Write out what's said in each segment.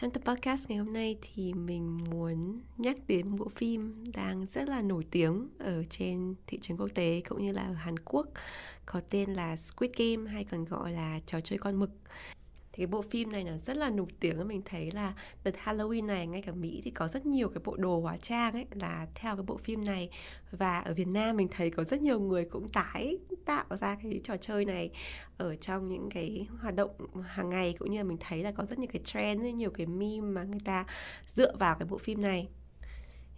Trong tập podcast ngày hôm nay thì mình muốn nhắc đến bộ phim đang rất là nổi tiếng ở trên thị trường quốc tế cũng như là ở Hàn Quốc, có tên là Squid Game hay còn gọi là trò chơi con mực thì cái bộ phim này nó rất là nổi tiếng mình thấy là đợt Halloween này ngay cả Mỹ thì có rất nhiều cái bộ đồ hóa trang ấy là theo cái bộ phim này. Và ở Việt Nam mình thấy có rất nhiều người cũng tái tạo ra cái trò chơi này ở trong những cái hoạt động hàng ngày, cũng như là mình thấy là có rất nhiều cái trend, rất nhiều cái meme mà người ta dựa vào cái bộ phim này.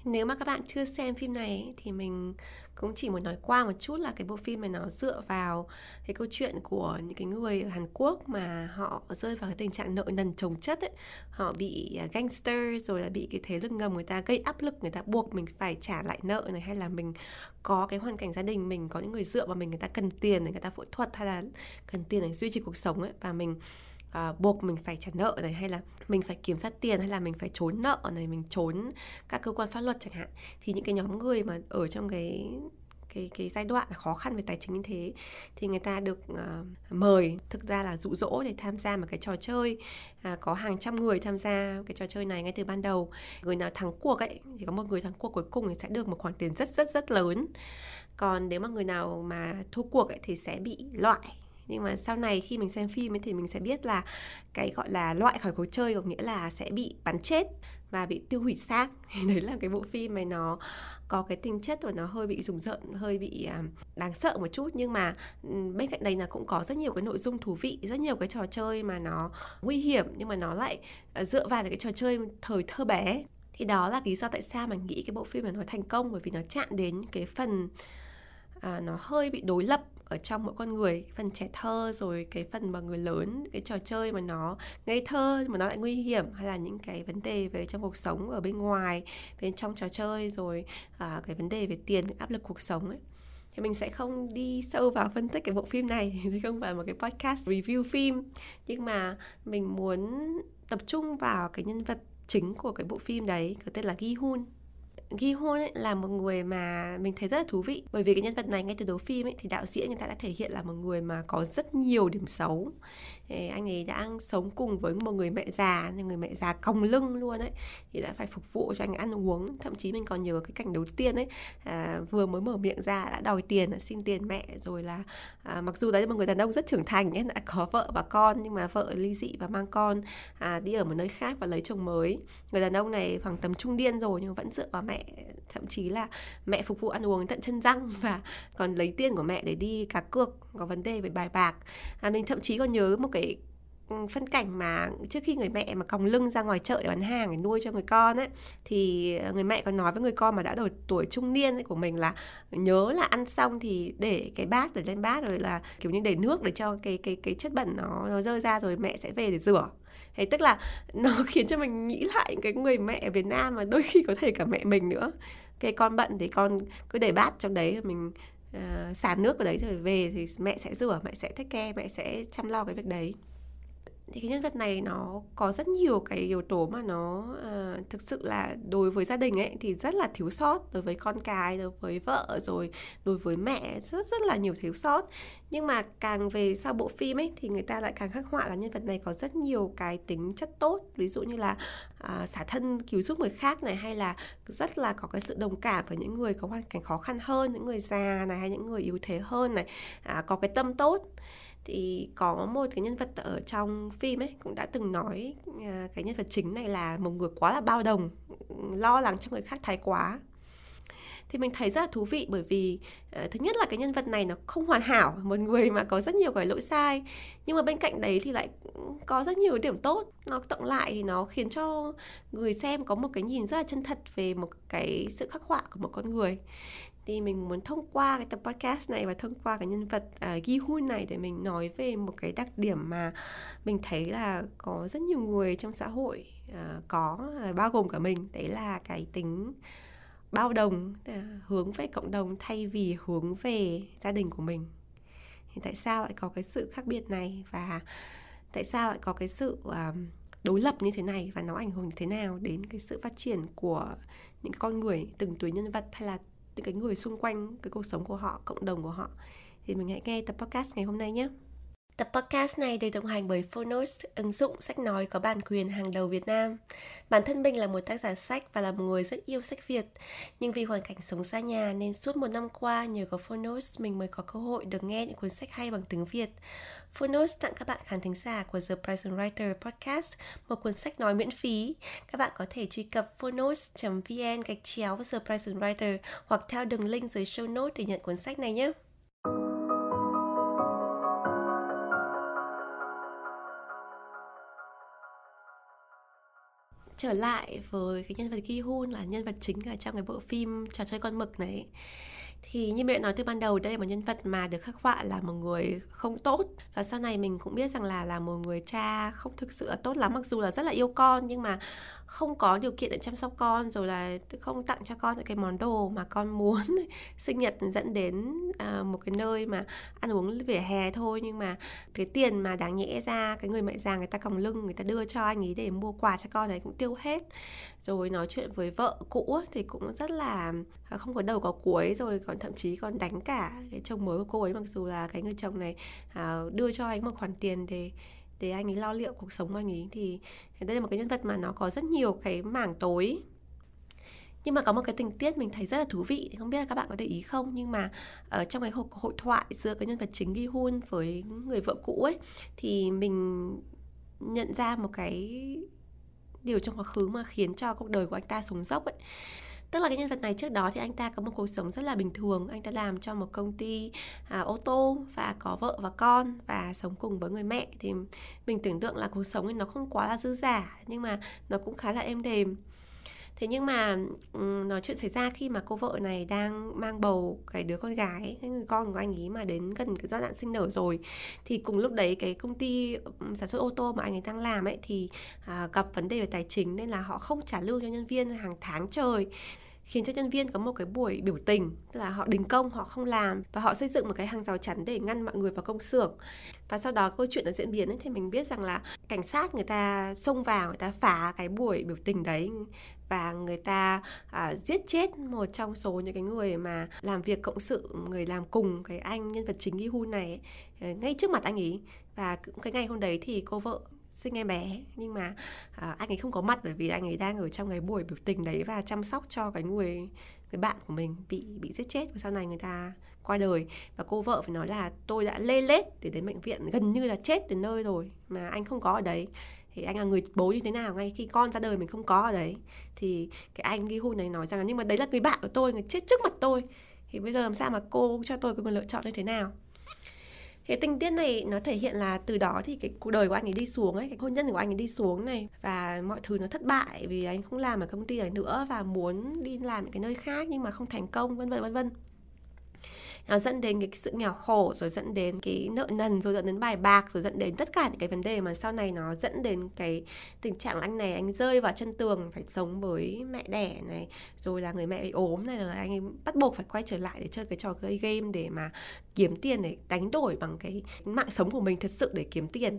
Nếu mà các bạn chưa xem phim này thì mình cũng chỉ muốn nói qua một chút là cái bộ phim này nó dựa vào cái câu chuyện của những cái người ở Hàn Quốc mà họ rơi vào cái tình trạng nợ nần chồng chất ấy. Họ bị à, gangster rồi là bị cái thế lực ngầm người ta gây áp lực, người ta buộc mình phải trả lại nợ này, hay là mình có cái hoàn cảnh gia đình, mình có những người dựa vào mình, người ta cần tiền để người ta phẫu thuật, hay là cần tiền để duy trì cuộc sống ấy. Và mình uh, buộc mình phải trả nợ này hay là mình phải kiểm soát tiền hay là mình phải trốn nợ này mình trốn các cơ quan pháp luật chẳng hạn. Thì những cái nhóm người mà ở trong cái cái cái giai đoạn khó khăn về tài chính như thế thì người ta được uh, mời thực ra là dụ dỗ để tham gia một cái trò chơi. Uh, có hàng trăm người tham gia cái trò chơi này ngay từ ban đầu. Người nào thắng cuộc ấy thì có một người thắng cuộc cuối cùng thì sẽ được một khoản tiền rất rất rất lớn. Còn nếu mà người nào mà thua cuộc ấy thì sẽ bị loại nhưng mà sau này khi mình xem phim ấy thì mình sẽ biết là cái gọi là loại khỏi cuộc chơi có nghĩa là sẽ bị bắn chết và bị tiêu hủy xác. Thì đấy là cái bộ phim mà nó có cái tính chất và nó hơi bị rùng rợn hơi bị à, đáng sợ một chút. Nhưng mà bên cạnh đây là cũng có rất nhiều cái nội dung thú vị rất nhiều cái trò chơi mà nó nguy hiểm nhưng mà nó lại ờ, dựa vào cái trò chơi thời thơ bé. Thì đó là lý do tại sao mình nghĩ cái bộ phim này nó thành công bởi vì nó chạm đến cái phần à, nó hơi bị đối lập ở trong mỗi con người phần trẻ thơ rồi cái phần mà người lớn cái trò chơi mà nó ngây thơ mà nó lại nguy hiểm hay là những cái vấn đề về trong cuộc sống ở bên ngoài bên trong trò chơi rồi à, cái vấn đề về tiền áp lực cuộc sống ấy. Thì mình sẽ không đi sâu vào phân tích cái bộ phim này thì không phải một cái podcast review phim. Nhưng mà mình muốn tập trung vào cái nhân vật chính của cái bộ phim đấy có tên là Gi Hun ghi hôn ấy là một người mà mình thấy rất là thú vị. Bởi vì cái nhân vật này ngay từ đầu phim ấy thì đạo diễn người ta đã thể hiện là một người mà có rất nhiều điểm xấu. Thì anh ấy đã sống cùng với một người mẹ già người mẹ già còng lưng luôn ấy thì đã phải phục vụ cho anh ăn uống. Thậm chí mình còn nhớ cái cảnh đầu tiên ấy à, vừa mới mở miệng ra đã đòi tiền xin tiền mẹ rồi là à, mặc dù đấy là một người đàn ông rất trưởng thành ấy đã có vợ và con nhưng mà vợ ly dị và mang con à, đi ở một nơi khác và lấy chồng mới. Người đàn ông này khoảng tầm trung điên rồi nhưng vẫn dựa vào mẹ thậm chí là mẹ phục vụ ăn uống tận chân răng và còn lấy tiền của mẹ để đi cá cược có vấn đề về bài bạc. À, mình thậm chí còn nhớ một cái ừ, phân cảnh mà trước khi người mẹ mà còng lưng ra ngoài chợ để bán hàng để nuôi cho người con ấy thì người mẹ còn nói với người con mà đã đổi tuổi trung niên ấy của mình là nhớ là ăn xong thì để cái bát để lên bát rồi là kiểu như để nước để cho cái cái cái chất bẩn nó nó rơi ra rồi mẹ sẽ về để rửa thế tức là nó khiến cho mình nghĩ lại cái người mẹ ở Việt Nam mà đôi khi có thể cả mẹ mình nữa. Cái con bận thì con cứ để bát trong đấy mình uh, xả nước vào đấy rồi về thì mẹ sẽ rửa mẹ sẽ thích care mẹ sẽ chăm lo cái việc đấy thì cái nhân vật này nó có rất nhiều cái yếu tố mà nó uh, thực sự là đối với gia đình ấy thì rất là thiếu sót đối với con cái đối với vợ rồi đối với mẹ rất rất là nhiều thiếu sót. Nhưng mà càng về sau bộ phim ấy thì người ta lại càng khắc họa là nhân vật này có rất nhiều cái tính chất tốt. Ví dụ như là uh, xả thân cứu giúp người khác này hay là rất là có cái sự đồng cảm với những người có hoàn cảnh khó khăn hơn những người già này hay những người yếu thế hơn này. Uh, có cái tâm tốt thì có một cái nhân vật ở trong phim ấy cũng đã từng nói à, cái nhân vật chính này là một người quá là bao đồng lo lắng cho người khác thái quá. Thì mình thấy rất là thú vị bởi vì uh, thứ nhất là cái nhân vật này nó không hoàn hảo một người mà có rất nhiều cái lỗi sai nhưng mà bên cạnh đấy thì lại có rất nhiều điểm tốt. Nó tổng lại thì nó khiến cho người xem có một cái nhìn rất là chân thật về một cái sự khắc họa của một con người thì mình muốn thông qua cái tập podcast này và thông qua cái nhân vật uh, Gi Hun này để mình nói về một cái đặc điểm mà mình thấy là có rất nhiều người trong xã hội uh, có uh, bao gồm cả mình. Đấy là cái tính bao đồng uh, hướng về cộng đồng thay vì hướng về gia đình của mình. Thì tại sao lại có cái sự khác biệt này? Và tại sao lại có cái sự uh, đối lập như thế này? Và nó ảnh hưởng như thế nào đến cái sự phát triển của những con người từng tuổi nhân vật hay là những cái người xung quanh cái cuộc sống của họ, cộng đồng của họ. Thì mình hãy nghe tập podcast ngày hôm nay nhé. Tập podcast này được đồng hành bởi Phonos, ứng dụng sách nói có bản quyền hàng đầu Việt Nam. Bản thân mình là một tác giả sách và là một người rất yêu sách Việt. Nhưng vì hoàn cảnh sống xa nhà nên suốt một năm qua nhờ có Phonos mình mới có cơ hội được nghe những cuốn sách hay bằng tiếng Việt. Phonos tặng các bạn khán thính giả của The Present Writer Podcast một cuốn sách nói miễn phí. Các bạn có thể truy cập phonos.vn gạch chéo The Present Writer hoặc theo đường link dưới show notes để nhận cuốn sách này nhé. Trở lại với cái nhân vật Ki Hun là nhân vật chính ở trong cái bộ phim trò chơi con mực này thì như mẹ nói từ ban đầu đây là một nhân vật mà được khắc họa là một người không tốt. Và sau này mình cũng biết rằng là là một người cha không thực sự là tốt lắm mặc dù là rất là yêu con nhưng mà không có điều kiện để chăm sóc con rồi là không tặng cho con những cái món đồ mà con muốn sinh nhật dẫn đến à, một cái nơi mà ăn uống vỉa hè thôi. Nhưng mà cái tiền mà đáng nhẽ ra cái người mẹ già người ta còng lưng người ta đưa cho anh ấy để mua quà cho con này cũng tiêu hết. Rồi nói chuyện với vợ cũ thì cũng rất là à, không có đầu có cuối rồi còn thậm chí còn đánh cả cái chồng mới của cô ấy mặc dù là cái người chồng này à, đưa cho anh một khoản tiền để để anh ấy lo liệu cuộc sống của anh ấy. Thì đây là một cái nhân vật mà nó có rất nhiều cái mảng tối. Nhưng mà có một cái tình tiết mình thấy rất là thú vị không biết là các bạn có để ý không? Nhưng mà ở trong cái hội, hội thoại giữa cái nhân vật chính Gi Hun với người vợ cũ ấy thì mình nhận ra một cái điều trong quá khứ mà khiến cho cuộc đời của anh ta xuống dốc ấy tức là cái nhân vật này trước đó thì anh ta có một cuộc sống rất là bình thường. Anh ta làm cho một công ty à, ô tô và có vợ và con và sống cùng với người mẹ. Thì mình tưởng tượng là cuộc sống ấy nó không quá là dư giả nhưng mà nó cũng khá là êm đềm. Thế nhưng mà nói chuyện xảy ra khi mà cô vợ này đang mang bầu cái đứa con gái cái người con của anh ấy mà đến gần cái giai đoạn sinh nở rồi. Thì cùng lúc đấy cái công ty sản xuất ô tô mà anh ấy đang làm ấy thì à, gặp vấn đề về tài chính nên là họ không trả lương cho nhân viên hàng tháng trời khiến cho nhân viên có một cái buổi biểu tình tức là họ đình công họ không làm và họ xây dựng một cái hàng rào chắn để ngăn mọi người vào công xưởng. Và sau đó câu chuyện nó diễn biến ấy, thì mình biết rằng là cảnh sát người ta xông vào người ta phá cái buổi biểu tình đấy và người ta à, giết chết một trong số những cái người mà làm việc cộng sự người làm cùng cái anh nhân vật chính Gi Hu này ấy, ngay trước mặt anh ấy. Và cái ngày hôm đấy thì cô vợ sinh em bé. Nhưng mà à, anh ấy không có mặt bởi vì anh ấy đang ở trong cái buổi biểu tình đấy và chăm sóc cho cái người người bạn của mình bị bị giết chết. Và sau này người ta qua đời. Và cô vợ phải nói là tôi đã lê lết để đến bệnh viện gần như là chết đến nơi rồi mà anh không có ở đấy. Thì anh là người bố như thế nào? Ngay khi con ra đời mình không có ở đấy. Thì cái anh ghi hun này nói rằng là nhưng mà đấy là người bạn của tôi người chết trước mặt tôi. Thì bây giờ làm sao mà cô cho tôi cái quyền lựa chọn như thế nào? Thế tình tiết này nó thể hiện là từ đó thì cái cuộc đời của anh ấy đi xuống ấy, cái hôn nhân của anh ấy đi xuống này. Và mọi thứ nó thất bại vì anh không làm ở công ty này nữa và muốn đi làm những cái nơi khác nhưng mà không thành công, vân vân vân vân nó dẫn đến cái sự nghèo khổ, rồi dẫn đến cái nợ nần, rồi dẫn đến bài bạc, rồi dẫn đến tất cả những cái vấn đề mà sau này nó dẫn đến cái tình trạng anh này anh rơi vào chân tường, phải sống với mẹ đẻ này, rồi là người mẹ bị ốm này, rồi là anh ấy bắt buộc phải quay trở lại để chơi cái trò chơi game để mà kiếm tiền để đánh đổi bằng cái mạng sống của mình thật sự để kiếm tiền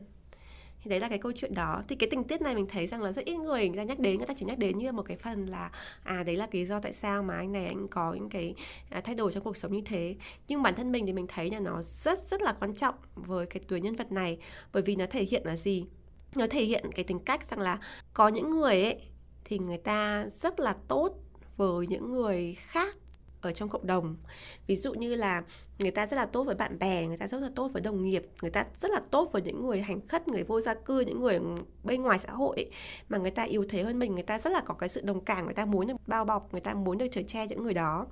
thì đấy là cái câu chuyện đó. Thì cái tình tiết này mình thấy rằng là rất ít người người ta nhắc đến người ta chỉ nhắc đến như một cái phần là à đấy là cái lý do tại sao mà anh này anh có những cái à, thay đổi trong cuộc sống như thế. Nhưng bản thân mình thì mình thấy là nó rất rất là quan trọng với cái tuyến nhân vật này. Bởi vì nó thể hiện là gì? Nó thể hiện cái tính cách rằng là có những người ấy thì người ta rất là tốt với những người khác ở trong cộng đồng. Ví dụ như là người ta rất là tốt với bạn bè người ta rất là tốt với đồng nghiệp người ta rất là tốt với những người hành khất người vô gia cư những người bên ngoài xã hội ấy, mà người ta yếu thế hơn mình người ta rất là có cái sự đồng cảm người ta muốn được bao bọc người ta muốn được chở che những người đó.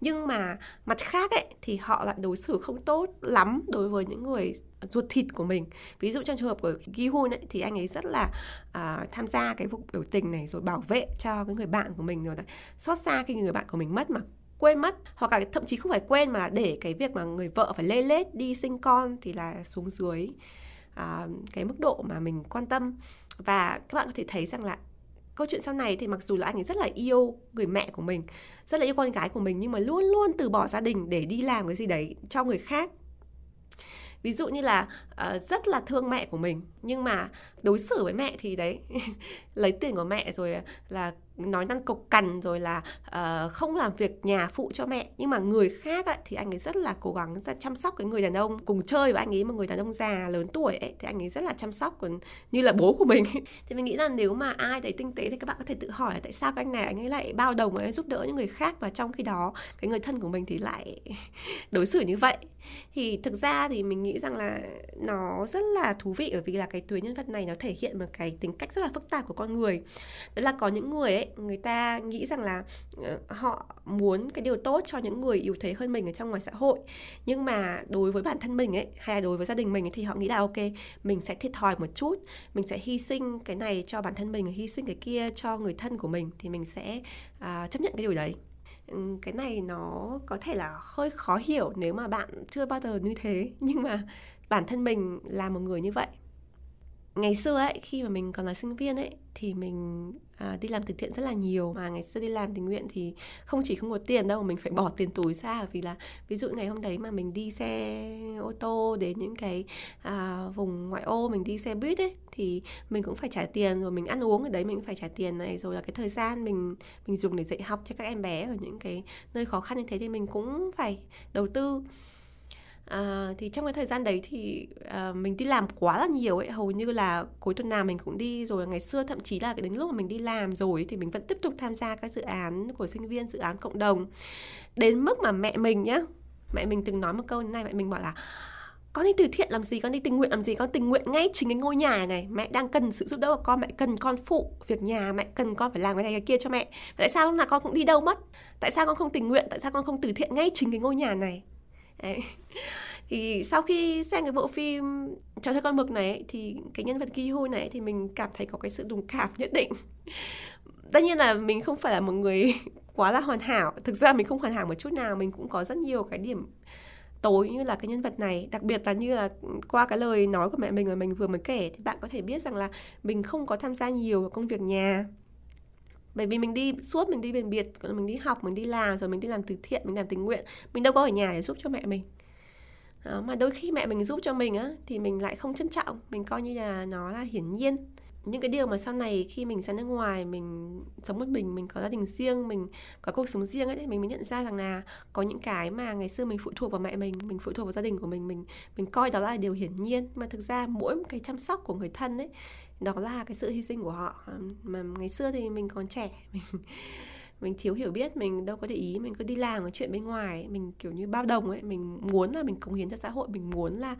Nhưng mà mặt khác ấy thì họ lại đối xử không tốt lắm đối với những người ruột thịt của mình. Ví dụ trong trường hợp của Gi Hun ấy thì anh ấy rất là uh, tham gia cái vụ biểu tình này rồi bảo vệ cho cái người bạn của mình rồi xót xa khi người bạn của mình mất mà quên mất hoặc là thậm chí không phải quên mà để cái việc mà người vợ phải lê lết đi sinh con thì là xuống dưới uh, cái mức độ mà mình quan tâm. Và các bạn có thể thấy rằng là câu chuyện sau này thì mặc dù là anh ấy rất là yêu người mẹ của mình rất là yêu con gái của mình nhưng mà luôn luôn từ bỏ gia đình để đi làm cái gì đấy cho người khác. Ví dụ như là uh, rất là thương mẹ của mình nhưng mà đối xử với mẹ thì đấy lấy tiền của mẹ rồi là nói năng cộc cằn rồi là uh, không làm việc nhà phụ cho mẹ. Nhưng mà người khác ấy, thì anh ấy rất là cố gắng rất chăm sóc cái người đàn ông cùng chơi với anh ấy. Một người đàn ông già lớn tuổi ấy thì anh ấy rất là chăm sóc còn như là bố của mình. Thì mình nghĩ là nếu mà ai thấy tinh tế thì các bạn có thể tự hỏi là tại sao cái anh này anh ấy lại bao đồng ấy giúp đỡ những người khác mà trong khi đó cái người thân của mình thì lại đối xử như vậy. Thì thực ra thì mình nghĩ rằng là nó rất là thú vị bởi vì là cái tuyến nhân vật này nó thể hiện một cái tính cách rất là phức tạp của con người. Đó là có những người ấy người ta nghĩ rằng là ờ, họ muốn cái điều tốt cho những người yếu thế hơn mình ở trong ngoài xã hội. Nhưng mà đối với bản thân mình ấy hay là đối với gia đình mình ấy, thì họ nghĩ là ok mình sẽ thiệt thòi một chút mình sẽ hy sinh cái này cho bản thân mình hy sinh cái kia cho người thân của mình thì mình sẽ uh, chấp nhận cái điều đấy. Ừ, cái này nó có thể là hơi khó hiểu nếu mà bạn chưa bao giờ như thế nhưng mà bản thân mình là một người như vậy ngày xưa ấy khi mà mình còn là sinh viên ấy thì mình à, đi làm từ thiện rất là nhiều. Mà ngày xưa đi làm tình nguyện thì không chỉ không có tiền đâu mình phải bỏ tiền túi ra. Vì là ví dụ ngày hôm đấy mà mình đi xe ô tô đến những cái à, vùng ngoại ô mình đi xe buýt ấy thì mình cũng phải trả tiền. Rồi mình ăn uống ở đấy mình cũng phải trả tiền này. Rồi là cái thời gian mình mình dùng để dạy học cho các em bé ở những cái nơi khó khăn như thế thì mình cũng phải đầu tư. À, thì trong cái thời gian đấy thì à, mình đi làm quá là nhiều ấy. Hầu như là cuối tuần nào mình cũng đi rồi. Ngày xưa thậm chí là cái đến lúc mà mình đi làm rồi thì mình vẫn tiếp tục tham gia các dự án của sinh viên dự án cộng đồng. Đến mức mà mẹ mình nhá mẹ mình từng nói một câu như này mẹ mình bảo là con đi từ thiện làm gì con đi tình nguyện làm gì con tình nguyện ngay chính cái ngôi nhà này. Mẹ đang cần sự giúp đỡ của con mẹ cần con phụ việc nhà mẹ cần con phải làm cái này cái kia cho mẹ. Tại sao lúc nào con cũng đi đâu mất? Tại sao con không tình nguyện? Tại sao con không từ thiện ngay chính cái ngôi nhà này? Đấy. thì sau khi xem cái bộ phim trò chơi con mực này thì cái nhân vật Ki hôi này thì mình cảm thấy có cái sự đồng cảm nhất định. Tất nhiên là mình không phải là một người quá là hoàn hảo. Thực ra mình không hoàn hảo một chút nào, mình cũng có rất nhiều cái điểm tối như là cái nhân vật này. Đặc biệt là như là qua cái lời nói của mẹ mình mà mình vừa mới kể, thì bạn có thể biết rằng là mình không có tham gia nhiều vào công việc nhà bởi vì mình đi suốt mình đi biển biệt mình đi học mình đi làm rồi mình đi làm từ thiện mình làm tình nguyện. Mình đâu có ở nhà để giúp cho mẹ mình. Đó, mà đôi khi mẹ mình giúp cho mình á thì mình lại không trân trọng. Mình coi như là nó là hiển nhiên. Những cái điều mà sau này khi mình ra nước ngoài mình sống một mình mình có gia đình riêng mình có cuộc sống riêng ấy mình mới nhận ra rằng là có những cái mà ngày xưa mình phụ thuộc vào mẹ mình mình phụ thuộc vào gia đình của mình mình mình coi đó là điều hiển nhiên. Mà thực ra mỗi một cái chăm sóc của người thân ấy đó là cái sự hy sinh của họ. Mà ngày xưa thì mình còn trẻ, mình mình thiếu hiểu biết, mình đâu có để ý, mình cứ đi làm cái chuyện bên ngoài mình, kiểu như, bao đồng ấy. Mình muốn là mình cống hiến cho xã hội, mình muốn là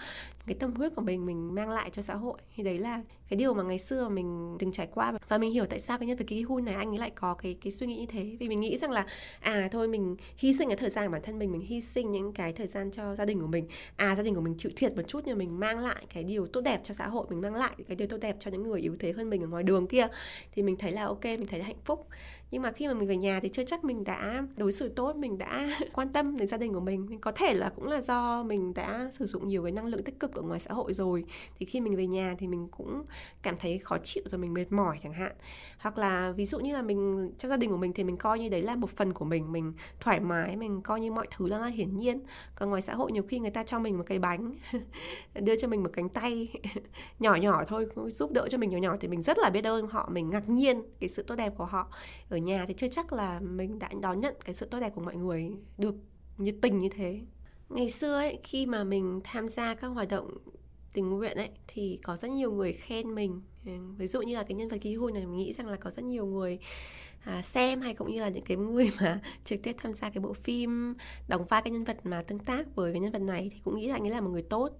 cái tâm huyết của mình mình mang lại cho xã hội. Thì đấy là cái điều mà ngày xưa mình từng trải qua. Và mình hiểu tại sao cái nhân vật ký hun này, anh ấy lại có cái cái suy nghĩ như thế. Vì mình nghĩ rằng là à thôi mình hy sinh cái thời gian của bản thân mình mình hy sinh những cái thời gian cho gia đình của mình. À gia đình của mình chịu thiệt một chút, nhưng mình mang lại cái điều tốt đẹp cho xã hội, mình mang lại cái điều tốt đẹp cho những người yếu thế hơn mình ở ngoài đường kia. Thì mình thấy là ok, mình thấy là hạnh phúc nhưng mà khi mà mình về nhà thì chưa chắc mình đã đối xử tốt, mình đã quan tâm đến gia đình của mình. Có thể là cũng là do mình đã sử dụng nhiều cái năng lượng tích cực ở ngoài xã hội rồi. Thì khi mình về nhà thì mình cũng cảm thấy khó chịu rồi mình mệt mỏi chẳng hạn. Hoặc là ví dụ như là mình, trong gia đình của mình thì mình coi như đấy là một phần của mình. Mình thoải mái, mình coi như mọi thứ là hiển nhiên. Còn ngoài xã hội nhiều khi người ta cho mình một cái bánh, đưa cho mình một cánh tay nhỏ nhỏ thôi, giúp đỡ cho mình nhỏ nhỏ thì mình rất là biết ơn họ. Mình ngạc nhiên cái sự tốt đẹp của họ ở nhà thì chưa chắc là mình đã đón nhận cái sự tốt đẹp của mọi người được nhiệt tình như thế. Ngày xưa ấy khi mà mình tham gia các hoạt động tình nguyện ấy thì có rất nhiều người khen mình. Ừ, ví dụ như là cái nhân vật ký hôn này mình nghĩ rằng là có rất nhiều người à, xem hay cũng như là những cái người mà trực tiếp tham gia cái bộ phim đóng vai cái nhân vật mà tương tác với cái nhân vật này thì cũng nghĩ là anh ấy là một người tốt.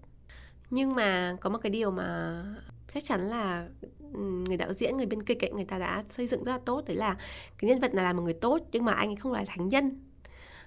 Nhưng mà có một cái điều mà chắc chắn là người đạo diễn người biên kịch ấy, người ta đã xây dựng rất là tốt. Đấy là cái nhân vật này là một người tốt nhưng mà anh ấy không là thánh nhân.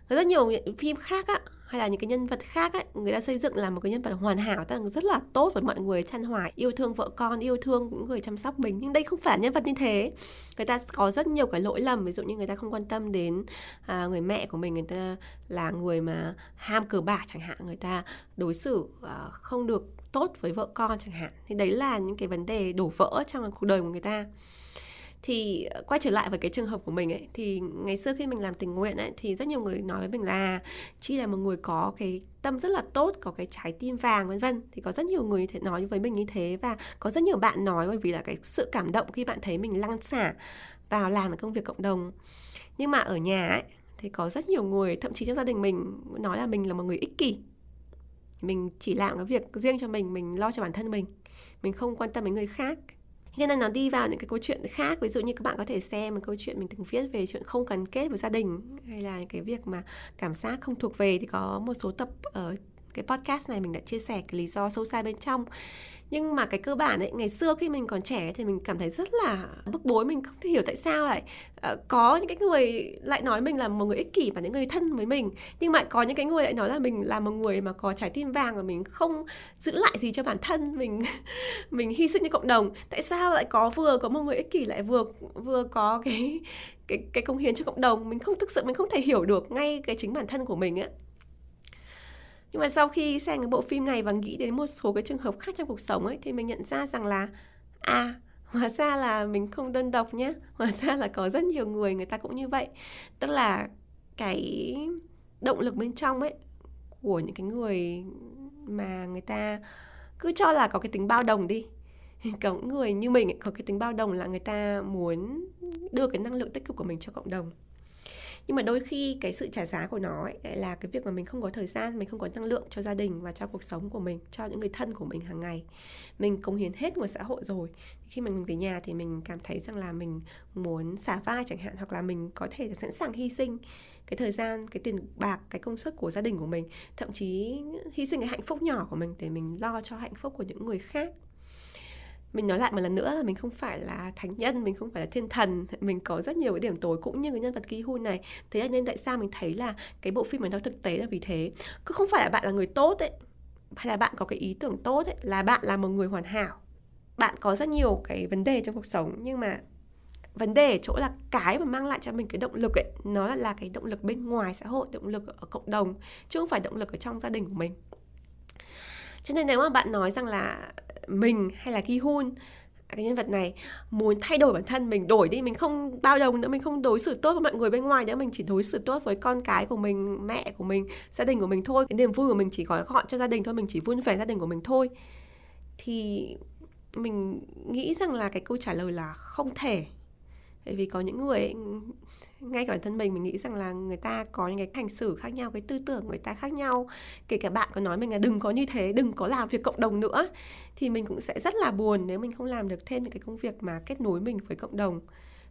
Rất nhiều phim khác á hay là những cái nhân vật khác ấy, người ta xây dựng là một cái nhân vật hoàn hảo tức là rất là tốt với mọi người chăn hòa yêu thương vợ con yêu thương những người chăm sóc mình. Nhưng đây không phải nhân vật như thế. Người ta có rất nhiều cái lỗi lầm ví dụ như người ta không quan tâm đến à, người mẹ của mình người ta là người mà ham cờ bạc chẳng hạn người ta đối xử à, không được tốt với vợ con chẳng hạn. Thì đấy là những cái vấn đề đổ vỡ trong cuộc đời của người ta. Thì ờ, quay trở lại với cái trường hợp của mình ấy, thì ngày xưa khi mình làm tình nguyện ấy, thì rất nhiều người nói với mình là, chi là một người có cái tâm rất là tốt, có cái trái tim vàng, vân vân. Thì có rất nhiều người thể nói với mình như thế và có rất nhiều bạn nói bởi vì là cái sự cảm động khi bạn thấy mình lăn xả vào làm cái công việc cộng đồng. Nhưng mà ở nhà ấy, thì có rất nhiều người, thậm chí trong gia đình mình, nói là mình là một người ích kỷ mình chỉ làm cái việc riêng cho mình mình lo cho bản thân mình. Mình không quan tâm đến người khác. Cho nên nó đi vào những cái câu chuyện khác. Ví dụ như các bạn có thể xem một câu chuyện mình từng viết về chuyện không gắn kết với gia đình, hay là cái việc mà cảm giác không thuộc về thì có một số tập ở cái podcast này mình đã chia sẻ cái lý do sâu xa bên trong nhưng mà cái cơ bản ấy, ngày xưa khi mình còn trẻ thì mình cảm thấy rất là bức bối, mình không thể hiểu tại sao lại ờ, có những cái người lại nói mình là một người ích kỷ và những người thân với mình. Nhưng mà có những cái người lại nói là mình là một người mà có trái tim vàng và mình không giữ lại gì cho bản thân, mình mình hy sinh cho cộng đồng. Tại sao lại có vừa có một người ích kỷ lại vừa vừa có cái cái cái công hiến cho cộng đồng? Mình không thực sự, mình không thể hiểu được ngay cái chính bản thân của mình ấy nhưng mà sau khi xem cái bộ phim này và nghĩ đến một số cái trường hợp khác trong cuộc sống ấy thì mình nhận ra rằng là à hóa ra là mình không đơn độc nhé hóa ra là có rất nhiều người người ta cũng như vậy. Tức là cái động lực bên trong ấy của những cái người mà người ta cứ cho là có cái tính bao đồng đi. Có người như mình ấy, có cái tính bao đồng là người ta muốn đưa cái năng lượng tích cực của mình cho cộng đồng nhưng mà đôi khi cái sự trả giá của nó ấy là cái việc mà mình không có thời gian, mình không có năng lượng cho gia đình và cho cuộc sống của mình, cho những người thân của mình hàng ngày. Mình cống hiến hết ngoài xã hội rồi. Khi mà mình về nhà thì mình cảm thấy rằng là mình muốn xả vai chẳng hạn, hoặc là mình có thể sẵn sàng hy sinh cái thời gian, cái tiền bạc, cái công sức của gia đình của mình. Thậm chí hy sinh cái hạnh phúc nhỏ của mình để mình lo cho hạnh phúc của những người khác mình nói lại một lần nữa là mình không phải là thánh nhân mình không phải là thiên thần. Mình có rất nhiều cái điểm tối cũng như cái nhân vật Ki-hun này. Thế nên tại sao mình thấy là cái bộ phim này nó thực tế là vì thế? Cứ không phải là bạn là người tốt ấy hay là bạn có cái ý tưởng tốt ấy là bạn là một người hoàn hảo. Bạn có rất nhiều cái vấn đề trong cuộc sống nhưng mà vấn đề ở chỗ là cái mà mang lại cho mình cái động lực ấy nó là, là cái động lực bên ngoài xã hội động lực ở cộng đồng chứ không phải động lực ở trong gia đình của mình. Cho nên nếu mà bạn nói rằng là mình hay là Ki Hun à, cái nhân vật này, muốn thay đổi bản thân, mình đổi đi, mình không bao đồng nữa, mình không đối xử tốt với mọi người bên ngoài nữa, mình chỉ đối xử tốt với con cái của mình, mẹ của mình, gia đình của mình thôi. Cái niềm vui của mình chỉ gói gọn cho gia đình thôi, mình chỉ vui vẻ gia đình của mình thôi. Thì mình nghĩ rằng là cái câu trả lời là không thể. Bởi vì có những người ngay cả bản thân mình mình nghĩ rằng là người ta có những cái hành xử khác nhau, cái tư tưởng người ta khác nhau. Kể cả bạn có nói mình là đừng có như thế, đừng có làm việc cộng đồng nữa, thì mình cũng sẽ rất là buồn nếu mình không làm được thêm những cái công việc mà kết nối mình với cộng đồng.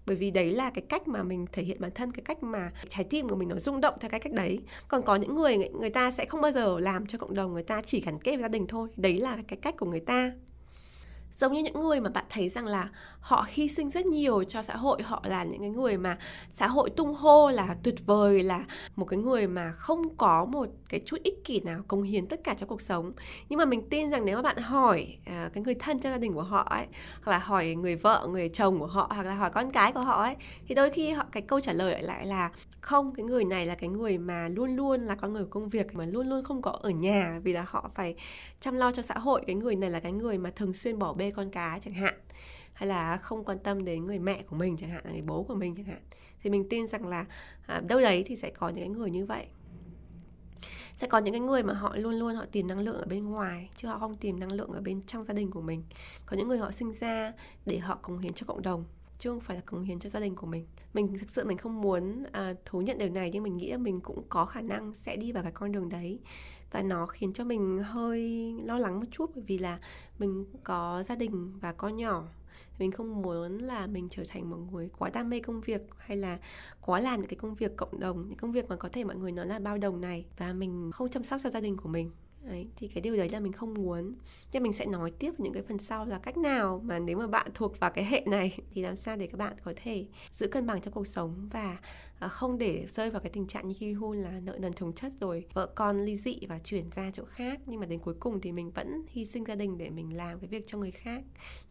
Bởi vì đấy là cái cách mà mình thể hiện bản thân, cái cách mà trái tim của mình nó rung động theo cái cách đấy. Còn có những người người ta sẽ không bao giờ làm cho cộng đồng, người ta chỉ gắn kết với gia đình thôi. Đấy là cái cách của người ta. Giống như những người mà bạn thấy rằng là họ hy sinh rất nhiều cho xã hội họ là những cái người mà xã hội tung hô là tuyệt vời là một cái người mà không có một cái chút ích kỷ nào cống hiến tất cả cho cuộc sống. Nhưng mà mình tin rằng nếu mà bạn hỏi uh, cái người thân trong gia đình của họ ấy hoặc là hỏi người vợ người chồng của họ hoặc là hỏi con cái của họ ấy thì đôi khi họ cái câu trả lời lại là không cái người này là cái người mà luôn luôn là con người của công việc mà luôn luôn không có ở nhà vì là họ phải chăm lo cho xã hội. Cái người này là cái người mà thường xuyên bỏ bê con cái chẳng hạn hay là không quan tâm đến người mẹ của mình chẳng hạn là người bố của mình chẳng hạn thì mình tin rằng là à, đâu đấy thì sẽ có những cái người như vậy. Sẽ có những cái người mà họ luôn luôn họ tìm năng lượng ở bên ngoài chứ họ không tìm năng lượng ở bên trong gia đình của mình. Có những người họ sinh ra để họ cống hiến cho cộng đồng chứ không phải là cống hiến cho gia đình của mình. Mình thực sự mình không muốn à, thú nhận điều này nhưng mình nghĩ là mình cũng có khả năng sẽ đi vào cái con đường đấy. Và nó khiến cho mình hơi lo lắng một chút bởi vì là mình có gia đình và con nhỏ mình không muốn là mình trở thành một người quá đam mê công việc hay là quá làm những cái công việc cộng đồng, những công việc mà có thể mọi người nói là bao đồng này, và mình không chăm sóc cho gia đình của mình. Đấy, thì cái điều đấy là mình không muốn. Nhưng mình sẽ nói tiếp những cái phần sau là cách nào mà nếu mà bạn thuộc vào cái hệ này thì làm sao để các bạn có thể giữ cân bằng trong cuộc sống và à, không để rơi vào cái tình trạng như khi hôn là nợ nần chồng chất rồi vợ con ly dị và chuyển ra chỗ khác. Nhưng mà đến cuối cùng thì mình vẫn hy sinh gia đình để mình làm cái việc cho người khác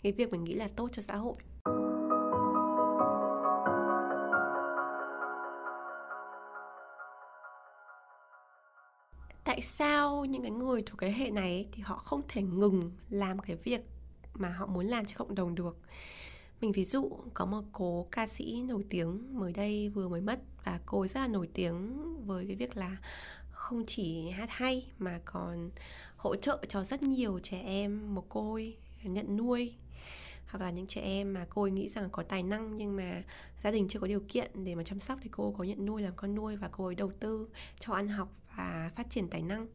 cái việc mình nghĩ là tốt cho xã hội. Tại sao những cái người thuộc cái hệ này thì họ không thể ngừng làm cái việc mà họ muốn làm cho cộng đồng được? Mình ví dụ, có một cô ca sĩ nổi tiếng mới đây vừa mới mất và cô ấy rất là nổi tiếng với cái việc là không chỉ hát hay mà còn hỗ trợ cho rất nhiều trẻ em mồ côi nhận nuôi. Hoặc là những trẻ em mà cô ấy nghĩ rằng có tài năng nhưng mà gia đình chưa có điều kiện để mà chăm sóc thì cô có nhận nuôi làm con nuôi và cô ấy đầu tư cho ăn học và phát triển tài năng.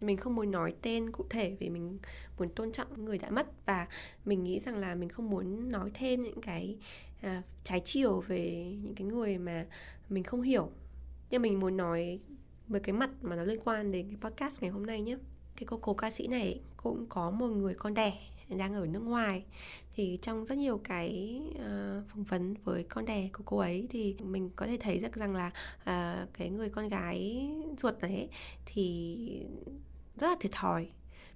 Mình không muốn nói tên cụ thể vì mình muốn tôn trọng người đã mất và mình nghĩ rằng là mình không muốn nói thêm những cái uh, trái chiều về những cái người mà mình không hiểu. Nhưng mình muốn nói về cái mặt mà nó liên quan đến cái podcast ngày hôm nay nhé. Cái cô cô ca sĩ này cũng có một người con đẻ đang ở nước ngoài. Thì trong rất nhiều cái uh, phỏng vấn với con đẻ của cô ấy thì mình có thể thấy được rằng là uh, cái người con gái ruột này thì rất là thiệt thòi.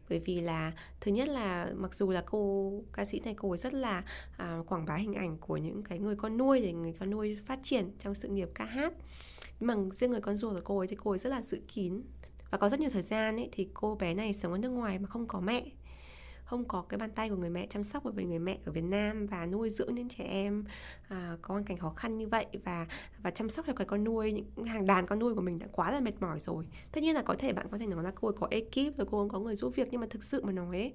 Bởi vì là thứ nhất là mặc dù là cô ca sĩ này cô ấy rất là à, quảng bá hình ảnh của những cái người con nuôi để người con nuôi phát triển trong sự nghiệp ca hát. Nhưng mà riêng người con ruột của cô ấy thì cô ấy rất là giữ kín và có rất nhiều thời gian ấy thì cô bé này sống ở nước ngoài mà không có mẹ không có cái bàn tay của người mẹ chăm sóc bởi vì người mẹ ở Việt Nam và nuôi dưỡng những trẻ em à, có hoàn cảnh khó khăn như vậy và và chăm sóc cho cái con nuôi những hàng đàn con nuôi của mình đã quá là mệt mỏi rồi. Tất nhiên là có thể bạn có thể nói là cô ấy có ekip rồi cô ấy có người giúp việc nhưng mà thực sự mà nói ấy,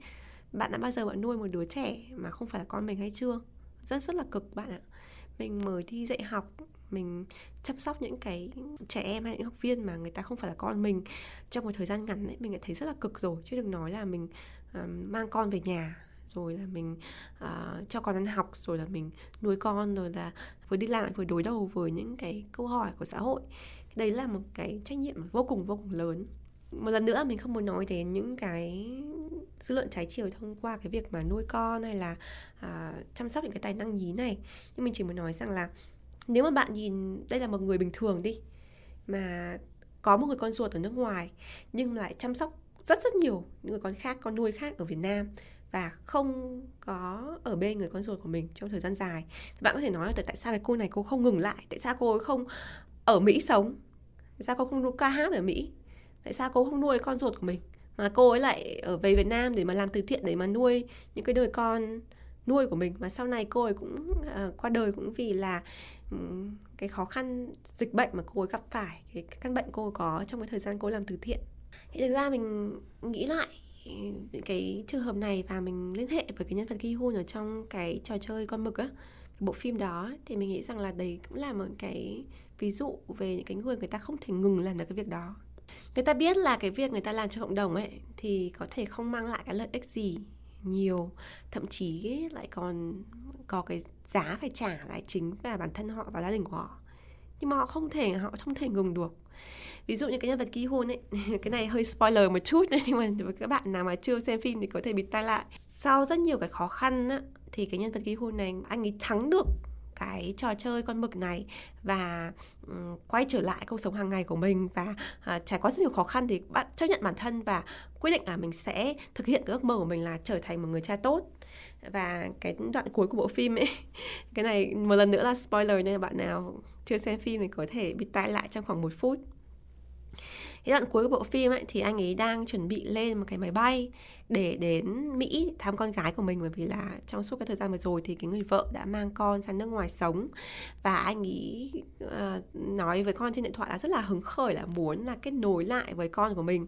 bạn đã bao giờ bạn nuôi một đứa trẻ mà không phải là con mình hay chưa? Rất rất là cực bạn ạ. Mình mới đi dạy học mình chăm sóc những cái trẻ em hay những học viên mà người ta không phải là con mình. Trong một thời gian ngắn ấy mình đã thấy rất là cực rồi. Chứ đừng nói là mình uh, mang con về nhà rồi là mình uh, cho con ăn học rồi là mình nuôi con rồi là vừa đi làm vừa đối đầu với những cái câu hỏi của xã hội. Đấy là một cái trách nhiệm vô cùng vô cùng lớn. Một lần nữa mình không muốn nói đến những cái dư luận trái chiều thông qua cái việc mà nuôi con hay là à, chăm sóc những cái tài năng nhí này. Nhưng mình chỉ muốn nói rằng là nếu mà bạn nhìn, đây là một người bình thường đi, mà có một người con ruột ở nước ngoài, nhưng lại chăm sóc rất rất nhiều những người con khác, con nuôi khác ở Việt Nam và không có ở bên người con ruột của mình trong thời gian dài, thì bạn có thể nói là tại sao cái cô này cô không ngừng lại? Tại sao cô ấy không ở Mỹ sống? Tại sao cô không ca hát ở Mỹ? Tại sao cô không nuôi con ruột của mình? Mà cô ấy lại ở về Việt Nam để mà làm từ thiện, để mà nuôi những cái đời con nuôi của mình. Và sau này cô ấy cũng uh, qua đời cũng vì là um, cái khó khăn dịch bệnh mà cô ấy gặp phải cái căn bệnh cô ấy có trong cái thời gian cô ấy làm từ thiện. Thì thực ra mình nghĩ lại cái trường hợp này và mình liên hệ với cái nhân vật Gi Hun ở trong cái trò chơi con mực á cái bộ phim đó thì mình nghĩ rằng là đấy cũng là một cái ví dụ về những cái người người ta không thể ngừng làm được cái việc đó. Người ta biết là cái việc người ta làm cho cộng đồng ấy thì có thể không mang lại cái lợi ích gì nhiều thậm chí lại còn có cái giá phải trả lại chính và bản thân họ và gia đình của họ. Nhưng mà họ không thể họ không thể ngừng được. Ví dụ như cái nhân vật ký hôn ấy cái này hơi spoiler một chút đấy nhưng mà các bạn nào mà chưa xem phim thì có thể bịt tai lại. Sau rất nhiều cái khó khăn á, thì cái nhân vật ký hôn này anh ấy thắng được cái trò chơi con mực này và um, quay trở lại cuộc sống hàng ngày của mình. Và uh, trải qua rất nhiều khó khăn thì bạn chấp nhận bản thân và quyết định là mình sẽ thực hiện cái ước mơ của mình là trở thành một người cha tốt. Và cái đoạn cuối của bộ phim ấy cái này một lần nữa là spoiler nên bạn nào chưa xem phim thì có thể bịt tai lại trong khoảng một phút cái đoạn cuối của bộ phim ấy thì anh ấy đang chuẩn bị lên một cái máy bay để đến Mỹ thăm con gái của mình bởi vì là trong suốt cái thời gian vừa rồi thì cái người vợ đã mang con sang nước ngoài sống. Và anh ấy uh, nói với con trên điện thoại là rất là hứng khởi là muốn là kết nối lại với con của mình.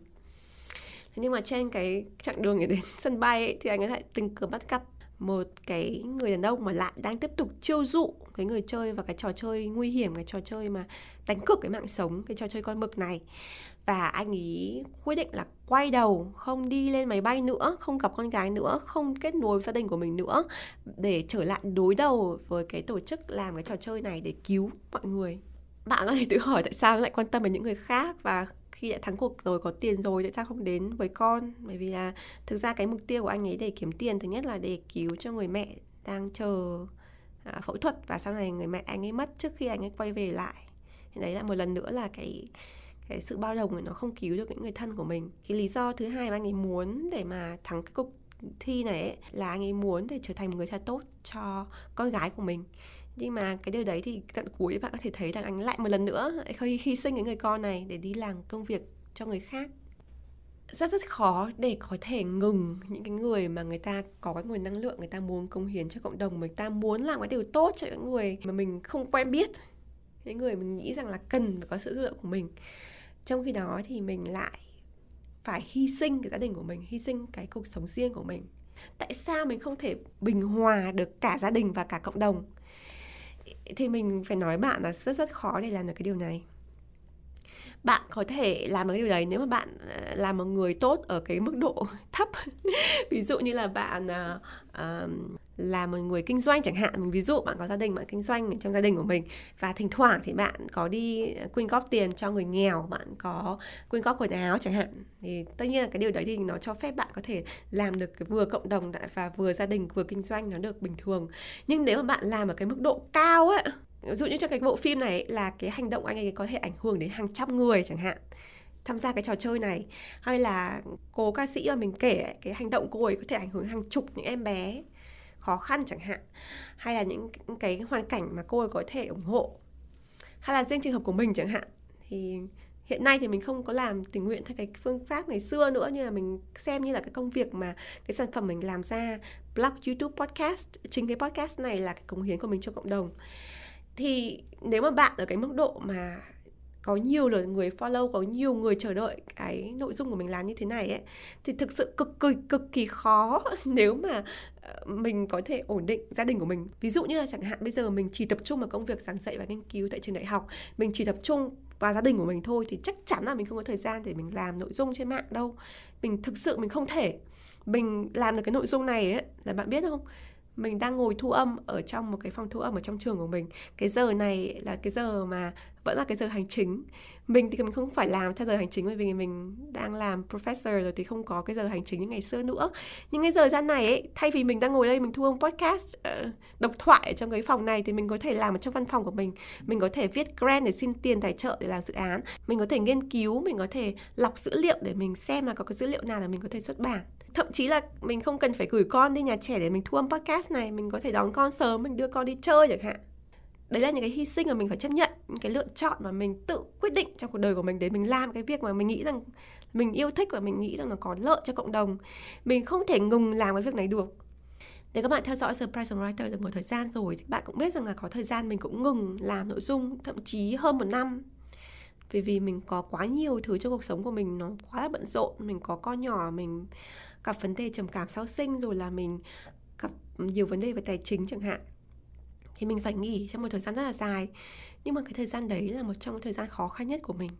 Thế nhưng mà trên cái chặng đường để đến sân bay ấy, thì anh ấy lại tình cờ bắt gặp một cái người đàn ông mà lại đang tiếp tục chiêu dụ cái người chơi và cái trò chơi nguy hiểm, cái trò chơi mà đánh cược cái mạng sống, cái trò chơi con mực này. Và anh ấy quyết định là quay đầu, không đi lên máy bay nữa, không gặp con gái nữa, không kết nối với gia đình của mình nữa để trở lại đối đầu với cái tổ chức làm cái trò chơi này để cứu mọi người. Bạn có thể tự hỏi tại sao lại quan tâm đến những người khác và khi đã thắng cuộc rồi có tiền rồi tại sao không đến với con. Bởi vì là thực ra cái mục tiêu của anh ấy để kiếm tiền thứ nhất là để cứu cho người mẹ đang chờ à, phẫu thuật và sau này người mẹ anh ấy mất trước khi anh ấy quay về lại. Thì đấy là một lần nữa là cái cái sự bao đồng này nó không cứu được những người thân của mình. Cái lý do thứ hai mà anh ấy muốn để mà thắng cái cuộc thi này ấy, là anh ấy muốn để trở thành một người cha tốt cho con gái của mình nhưng mà cái điều đấy thì tận cuối bạn có thể thấy rằng anh lại một lần nữa khi hy sinh cái người con này để đi làm công việc cho người khác. Rất rất khó để có thể ngừng những cái người mà người ta có cái nguồn năng lượng người ta muốn công hiến cho cộng đồng người ta muốn làm cái điều tốt cho những người mà mình không quen biết. Những người mình nghĩ rằng là cần phải có sự giúp đỡ của mình. Trong khi đó thì mình lại phải hy sinh cái gia đình của mình, hy sinh cái cuộc sống riêng của mình. Tại sao mình không thể bình hòa được cả gia đình và cả cộng đồng? Thì mình phải nói bạn là rất rất khó để làm được cái điều này bạn có thể làm được cái điều đấy nếu mà bạn à, là một người tốt ở cái mức độ thấp. Ví dụ như là bạn uh, là một người kinh doanh chẳng hạn. Mình ví dụ bạn có gia đình bạn kinh doanh trong gia đình của mình. Và thỉnh thoảng thì bạn có đi quyên góp tiền cho người nghèo bạn có quyên góp quần áo chẳng hạn. Thì tất nhiên là cái điều đấy thì nó cho phép bạn có thể làm được cái vừa cộng đồng và vừa gia đình vừa kinh doanh nó được bình thường. Nhưng nếu mà bạn làm ở cái mức độ cao ấy ví dụ như cho cái bộ phim này là cái hành động anh ấy có thể ảnh hưởng đến hàng trăm người chẳng hạn, tham gia cái trò chơi này. Hay là cô ca sĩ mà mình kể cái hành động cô ấy có thể ảnh hưởng hàng chục những em bé khó khăn chẳng hạn. Hay là những cái hoàn cảnh mà cô ấy có thể ủng hộ. Hay là riêng trường hợp của mình chẳng hạn. Thì hiện nay thì mình không có làm tình nguyện theo cái phương pháp ngày xưa nữa, nhưng mà mình xem như là cái công việc mà cái sản phẩm mình làm ra blog youtube podcast, chính cái podcast này là cái cống hiến của mình cho cộng đồng thì nếu mà bạn ở cái mức độ mà có nhiều lượt người follow, có nhiều người chờ đợi cái nội dung của mình làm như thế này ấy, thì thực sự cực kỳ cực kỳ khó nếu mà ờ, mình có thể ổn định gia đình của mình. Ví dụ như là chẳng hạn bây giờ mình chỉ tập trung vào công việc giảng dạy và nghiên cứu tại trường đại học, mình chỉ tập trung vào gia đình của mình thôi thì chắc chắn là mình không có thời gian để mình làm nội dung trên mạng đâu. Mình thực sự mình không thể. Mình làm được cái nội dung này ấy, là bạn biết không? Mình đang ngồi thu âm ở trong một cái phòng thu âm ở trong trường của mình. Cái giờ này là cái giờ mà vẫn là cái giờ hành chính. Mình thì mình không phải làm theo giờ hành chính bởi vì mình đang làm professor rồi thì không có cái giờ hành chính như ngày xưa nữa. Nhưng cái giờ gian này ấy, thay vì mình đang ngồi đây mình thu âm podcast uh, độc thoại trong cái phòng này thì mình có thể làm ở trong văn phòng của mình. Mình có thể viết grant để xin tiền tài trợ để làm dự án. Mình có thể nghiên cứu mình có thể lọc dữ liệu để mình xem là có cái dữ liệu nào là mình có thể xuất bản thậm chí là mình không cần phải gửi con đi nhà trẻ để mình thu âm podcast này, mình có thể đón con sớm, mình đưa con đi chơi chẳng hạn. Đấy là những cái hy sinh mà mình phải chấp nhận, những cái lựa chọn mà mình tự quyết định trong cuộc đời của mình để mình làm cái việc mà mình nghĩ rằng, mình yêu thích và mình nghĩ rằng nó có lợi cho cộng đồng. Mình không thể ngừng làm cái việc này được. Nếu các bạn theo dõi Surprise Writer được một thời gian rồi thì bạn cũng biết rằng là có thời gian mình cũng ngừng làm nội dung, thậm chí hơn một năm. Vì vì mình có quá nhiều thứ trong cuộc sống của mình, nó quá là bận rộn, mình có con nhỏ, mình gặp vấn đề trầm cảm sau sinh, rồi là mình gặp nhiều vấn đề về tài chính chẳng hạn, thì mình phải nghỉ trong một thời gian rất là dài. Nhưng mà cái thời gian đấy là một trong những thời gian khó khăn nhất của mình.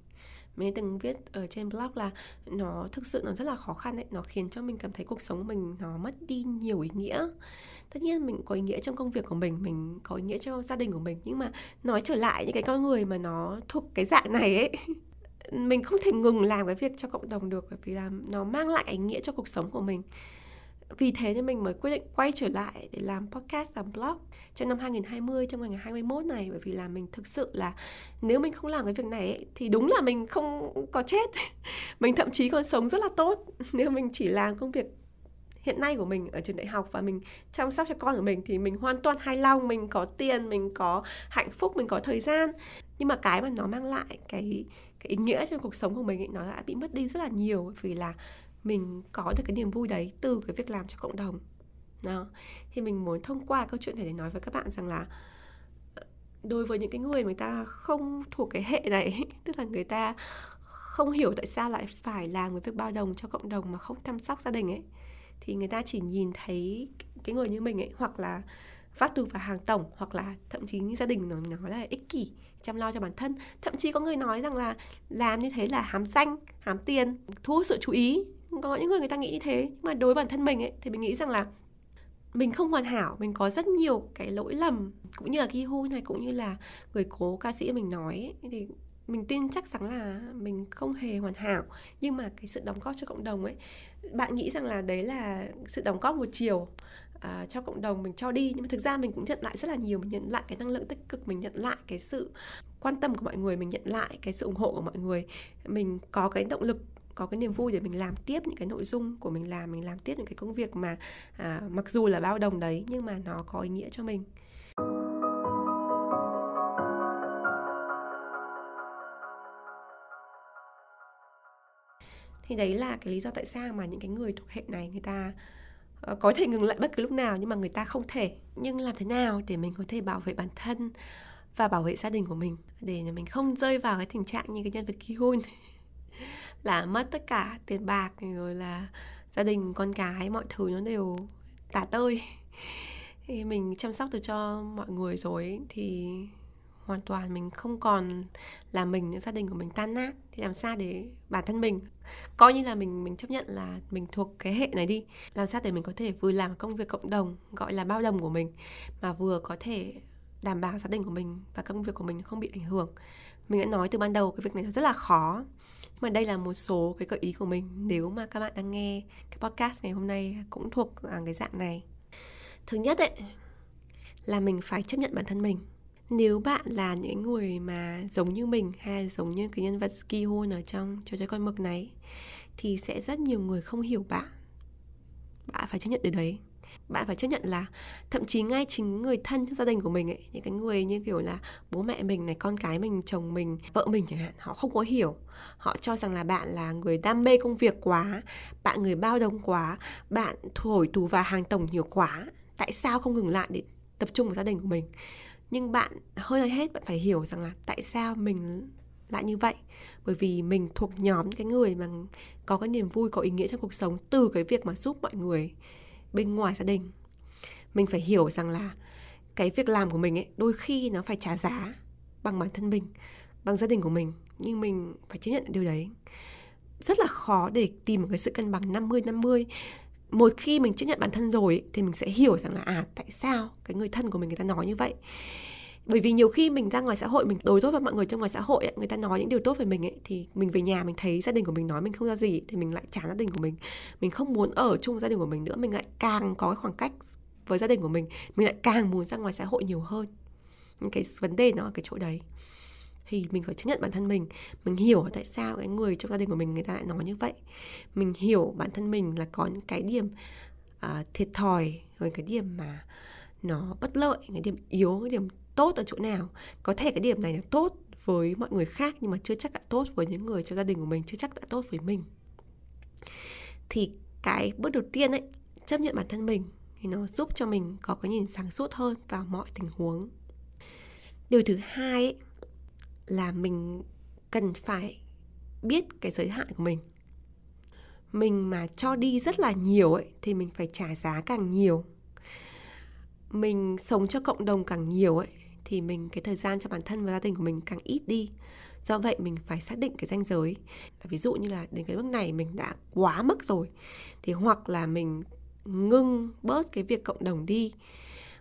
Mình từng viết ở trên blog là nó thực sự nó rất là khó khăn đấy nó khiến cho mình cảm thấy cuộc sống của mình nó mất đi nhiều ý nghĩa. Tất nhiên mình có ý nghĩa trong công việc của mình mình có ý nghĩa cho gia đình của mình, nhưng mà nói trở lại những cái con người mà nó thuộc cái dạng này ấy mình không thể ngừng làm cái việc cho cộng đồng được bởi vì là nó mang lại ý nghĩa cho cuộc sống của mình. Vì thế nên mình mới quyết định quay trở lại để làm podcast làm blog trong năm 2020 trong ngày 2021 này. Bởi vì là mình thực sự là nếu mình không làm cái việc này ấy, thì đúng là mình không có chết. Mình thậm chí còn sống rất là tốt nếu mình chỉ làm công việc hiện nay của mình ở trường đại học và mình chăm sóc cho con của mình thì mình hoàn toàn hài lòng mình có tiền mình có hạnh phúc mình có thời gian. Nhưng mà cái mà nó mang lại cái cái ý nghĩa trong cuộc sống của mình ấy, nó đã bị mất đi rất là nhiều vì là mình có được cái niềm vui đấy từ cái việc làm cho cộng đồng. Đó. Thì mình muốn thông qua câu chuyện này để nói với các bạn rằng là ờ, đối với những cái người người ta không thuộc cái hệ này tức là người ta không hiểu tại sao lại phải làm cái việc bao đồng cho cộng đồng mà không chăm sóc gia đình ấy thì người ta chỉ nhìn thấy cái người như mình ấy hoặc là phát từ vào hàng tổng hoặc là thậm chí như gia đình nó nói là ích kỷ chăm lo cho bản thân. Thậm chí có người nói rằng là làm như thế là hám danh hám tiền thu hút sự chú ý. Có những người người ta nghĩ như thế. Nhưng mà đối với bản thân mình ấy thì mình nghĩ rằng là mình không hoàn hảo mình có rất nhiều cái lỗi lầm. Cũng như là ghi hu này cũng như là người cố ca sĩ mình nói ấy, thì mình tin chắc chắn là mình không hề hoàn hảo. Nhưng mà cái sự đóng góp cho cộng đồng ấy bạn nghĩ rằng là đấy là sự đóng góp một chiều à, cho cộng đồng mình cho đi. Nhưng mà thực ra mình cũng nhận lại rất là nhiều mình nhận lại cái năng lượng tích cực mình nhận lại cái sự quan tâm của mọi người mình nhận lại cái sự ủng hộ của mọi người. Mình có cái động lực có cái niềm vui để mình làm tiếp những cái nội dung của mình làm mình làm tiếp những cái công việc mà à, mặc dù là bao đồng đấy nhưng mà nó có ý nghĩa cho mình. Thì đấy là cái lý do tại sao mà những cái người thuộc hệ này người ta Ờ, có thể ngừng lại bất cứ lúc nào nhưng mà người ta không thể. Nhưng làm thế nào để mình có thể bảo vệ bản thân và bảo vệ gia đình của mình để mình không rơi vào cái tình trạng như cái nhân vật ki hôn? Là mất tất cả tiền bạc rồi là gia đình, con cái mọi thứ nó đều tả tơi. Thì mình chăm sóc được cho mọi người rồi thì hoàn toàn mình không còn là mình, những gia đình của mình tan nát, thì làm sao để bản thân mình coi như là mình mình chấp nhận là mình thuộc cái hệ này đi. Làm sao để mình có thể vừa làm công việc cộng đồng, gọi là bao đồng của mình, mà vừa có thể đảm bảo gia đình của mình và công việc của mình không bị ảnh hưởng. Mình đã nói từ ban đầu cái việc này rất là khó, nhưng mà đây là một số cái gợi ý của mình. Nếu mà các bạn đang nghe cái podcast ngày hôm nay cũng thuộc à, cái dạng này. Thứ nhất ấy, là mình phải chấp nhận bản thân mình nếu bạn là những người mà giống như mình hay giống như cái nhân vật ski hôn ở trong trò chơi con mực này, thì sẽ rất nhiều người không hiểu bạn. Bạn phải chấp nhận điều đấy. Bạn phải chấp nhận là thậm chí ngay chính người thân trong gia đình của mình ấy, những cái người như kiểu là bố mẹ mình này, con cái mình, chồng mình, vợ mình chẳng hạn, họ không có hiểu. Họ cho rằng là bạn là người đam mê công việc quá, bạn người bao đồng quá, bạn thổi tù và hàng tổng nhiều quá. Tại sao không ngừng lại để tập trung vào gia đình của mình? Nhưng bạn hơn hết, bạn phải hiểu rằng là tại sao mình lại như vậy. Bởi vì mình thuộc nhóm cái người mà có cái niềm vui, có ý nghĩa trong cuộc sống từ cái việc mà giúp mọi người bên ngoài gia đình. Mình phải hiểu rằng là cái việc làm của mình ấy, đôi khi nó phải trả giá bằng bản thân mình, bằng gia đình của mình. Nhưng mình phải chấp nhận điều đấy. Rất là khó để tìm một cái sự cân bằng 50 50 một khi mình chấp nhận bản thân rồi thì mình sẽ hiểu rằng là à tại sao cái người thân của mình người ta nói như vậy? Bởi vì nhiều khi mình ra ngoài xã hội mình đối tốt với mọi người trong ngoài xã hội ấy, người ta nói những điều tốt về mình ấy thì mình về nhà mình thấy gia đình của mình nói mình không ra gì thì mình lại chán gia đình của mình. Mình không muốn ở chung với gia đình của mình nữa mình lại càng có cái khoảng cách với gia đình của mình mình lại càng muốn ra ngoài xã hội nhiều hơn. Những cái vấn đề nó ở cái chỗ đấy thì mình phải chấp nhận bản thân mình. Mình hiểu tại sao cái người trong gia đình của mình người ta lại nói như vậy. Mình hiểu bản thân mình là có những cái điểm uh, thiệt thòi rồi cái điểm mà nó bất lợi cái điểm yếu cái điểm tốt ở chỗ nào. Có thể cái điểm này là tốt với mọi người khác nhưng mà chưa chắc đã tốt với những người trong gia đình của mình chưa chắc đã tốt với mình. Thì cái bước đầu tiên ấy chấp nhận bản thân mình thì nó giúp cho mình có cái nhìn sáng suốt hơn vào mọi tình huống. Điều thứ hai ấy, là mình cần phải biết cái giới hạn của mình. Mình mà cho đi rất là nhiều ấy, thì mình phải trả giá càng nhiều. Mình sống cho cộng đồng càng nhiều ấy, thì mình, cái thời gian cho bản thân và gia đình của mình càng ít đi. Do vậy mình phải xác định cái ranh giới. Ví dụ như là đến cái mức này mình đã quá mức rồi, thì hoặc là mình ngưng bớt cái việc cộng đồng đi,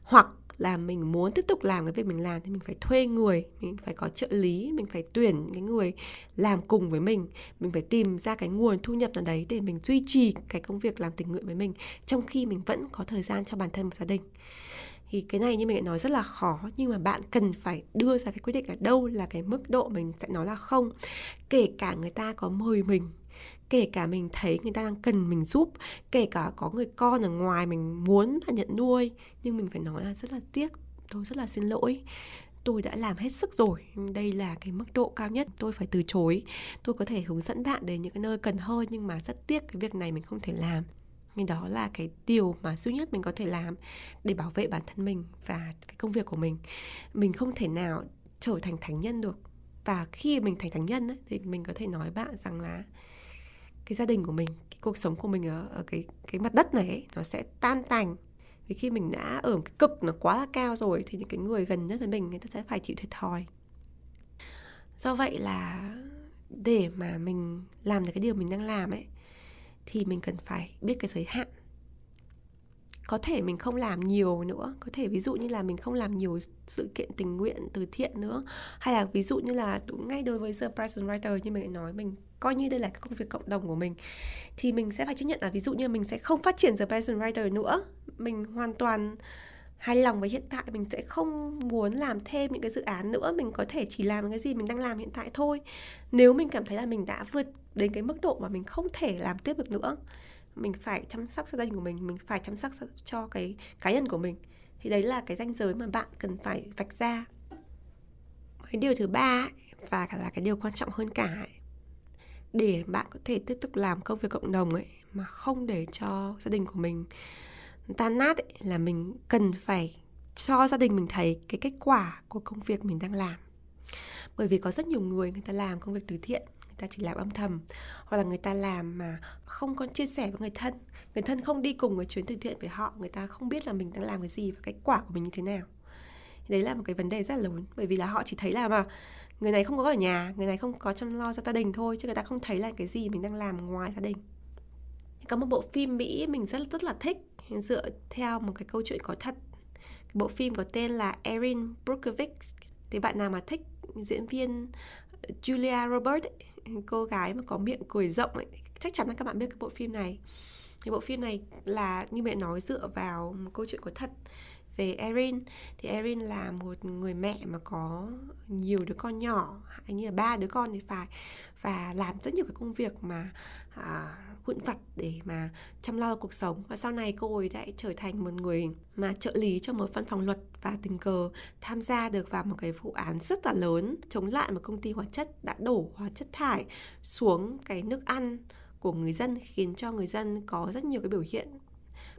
hoặc là mình muốn tiếp tục làm cái việc mình làm thì mình phải thuê người, mình phải có trợ lý, mình phải tuyển cái người làm cùng với mình. Mình phải tìm ra cái nguồn thu nhập nào đấy để mình duy trì cái công việc làm tình nguyện với mình trong khi mình vẫn có thời gian cho bản thân và gia đình. Thì cái này như mình đã nói rất là khó, nhưng mà bạn cần phải đưa ra cái quyết định ở đâu là cái mức độ mình sẽ nói là không. Kể cả người ta có mời mình kể cả mình thấy người ta đang cần mình giúp kể cả có người con ở ngoài mình muốn là nhận nuôi nhưng mình phải nói là rất là tiếc tôi rất là xin lỗi. Tôi đã làm hết sức rồi đây là cái mức độ cao nhất tôi phải từ chối. Tôi có thể hướng dẫn bạn đến những cái nơi cần hơn nhưng mà rất tiếc cái việc này mình không thể làm. Nên đó là cái điều mà duy nhất mình có thể làm để bảo vệ bản thân mình và cái công việc của mình. Mình không thể nào trở thành thánh nhân được. Và khi mình thành thánh nhân ấy, thì mình có thể nói bạn rằng là cái gia đình của mình cái cuộc sống của mình ở, ở cái cái mặt đất này ấy, nó sẽ tan tành. Vì khi mình đã ở một cái cực nó quá là cao rồi thì những cái người gần nhất với mình người ta sẽ phải chịu thiệt thòi. Do vậy là để mà mình làm được cái điều mình đang làm ấy thì mình cần phải biết cái giới hạn. Có thể mình không làm nhiều nữa có thể ví dụ như là mình không làm nhiều sự kiện tình nguyện từ thiện nữa hay là ví dụ như là ngay đối với The Present Writer như mình nói mình coi như đây là cái công việc cộng đồng của mình thì mình sẽ phải chấp nhận là ví dụ như mình sẽ không phát triển The Passion Writer nữa. Mình hoàn toàn hài lòng với hiện tại mình sẽ không muốn làm thêm những cái dự án nữa. Mình có thể chỉ làm cái gì mình đang làm hiện tại thôi. Nếu mình cảm thấy là mình đã vượt đến cái mức độ mà mình không thể làm tiếp được nữa mình phải chăm sóc gia đình của mình mình phải chăm sóc cho cái cá nhân của mình thì đấy là cái ranh giới mà bạn cần phải vạch ra. Cái điều thứ ba và cả là cái điều quan trọng hơn cả ấy, để bạn có thể tiếp tục làm công việc cộng đồng ấy mà không để cho gia đình của mình tan nát ấy, là mình cần phải cho gia đình mình thấy cái kết quả của công việc mình đang làm. Bởi vì có rất nhiều người người ta làm công việc từ thiện người ta chỉ làm âm thầm hoặc là người ta làm mà không có chia sẻ với người thân. Người thân không đi cùng cái chuyến từ thiện với họ người ta không biết là mình đang làm cái gì và cái quả của mình như thế nào. Đấy là một cái vấn đề rất là lớn bởi vì là họ chỉ thấy là mà người này không có ở nhà người này không có chăm lo cho gia đình thôi chứ người ta không thấy là cái gì mình đang làm ngoài gia đình. Có một bộ phim mỹ mình rất rất là thích dựa theo một cái câu chuyện có thật. Bộ phim có tên là Erin Brockovich. Thì bạn nào mà thích diễn viên ờ, Julia Roberts ấy, cô gái mà có miệng cười rộng ấy, chắc chắn là các bạn biết cái bộ phim này. Thì bộ phim này là như mẹ nói dựa vào một câu chuyện có thật về Erin. Thì Erin là một người mẹ mà có nhiều đứa con nhỏ hay như là ba đứa con thì phải và làm rất nhiều cái công việc mà à, vụn vặt để mà chăm lo cuộc sống. Và sau này cô ấy đã trở thành một người mà trợ lý cho một văn phòng luật và tình cờ tham gia được vào một cái vụ án rất là lớn chống lại một công ty hóa chất đã đổ hóa chất thải xuống cái nước ăn của người dân khiến cho người dân có rất nhiều cái biểu hiện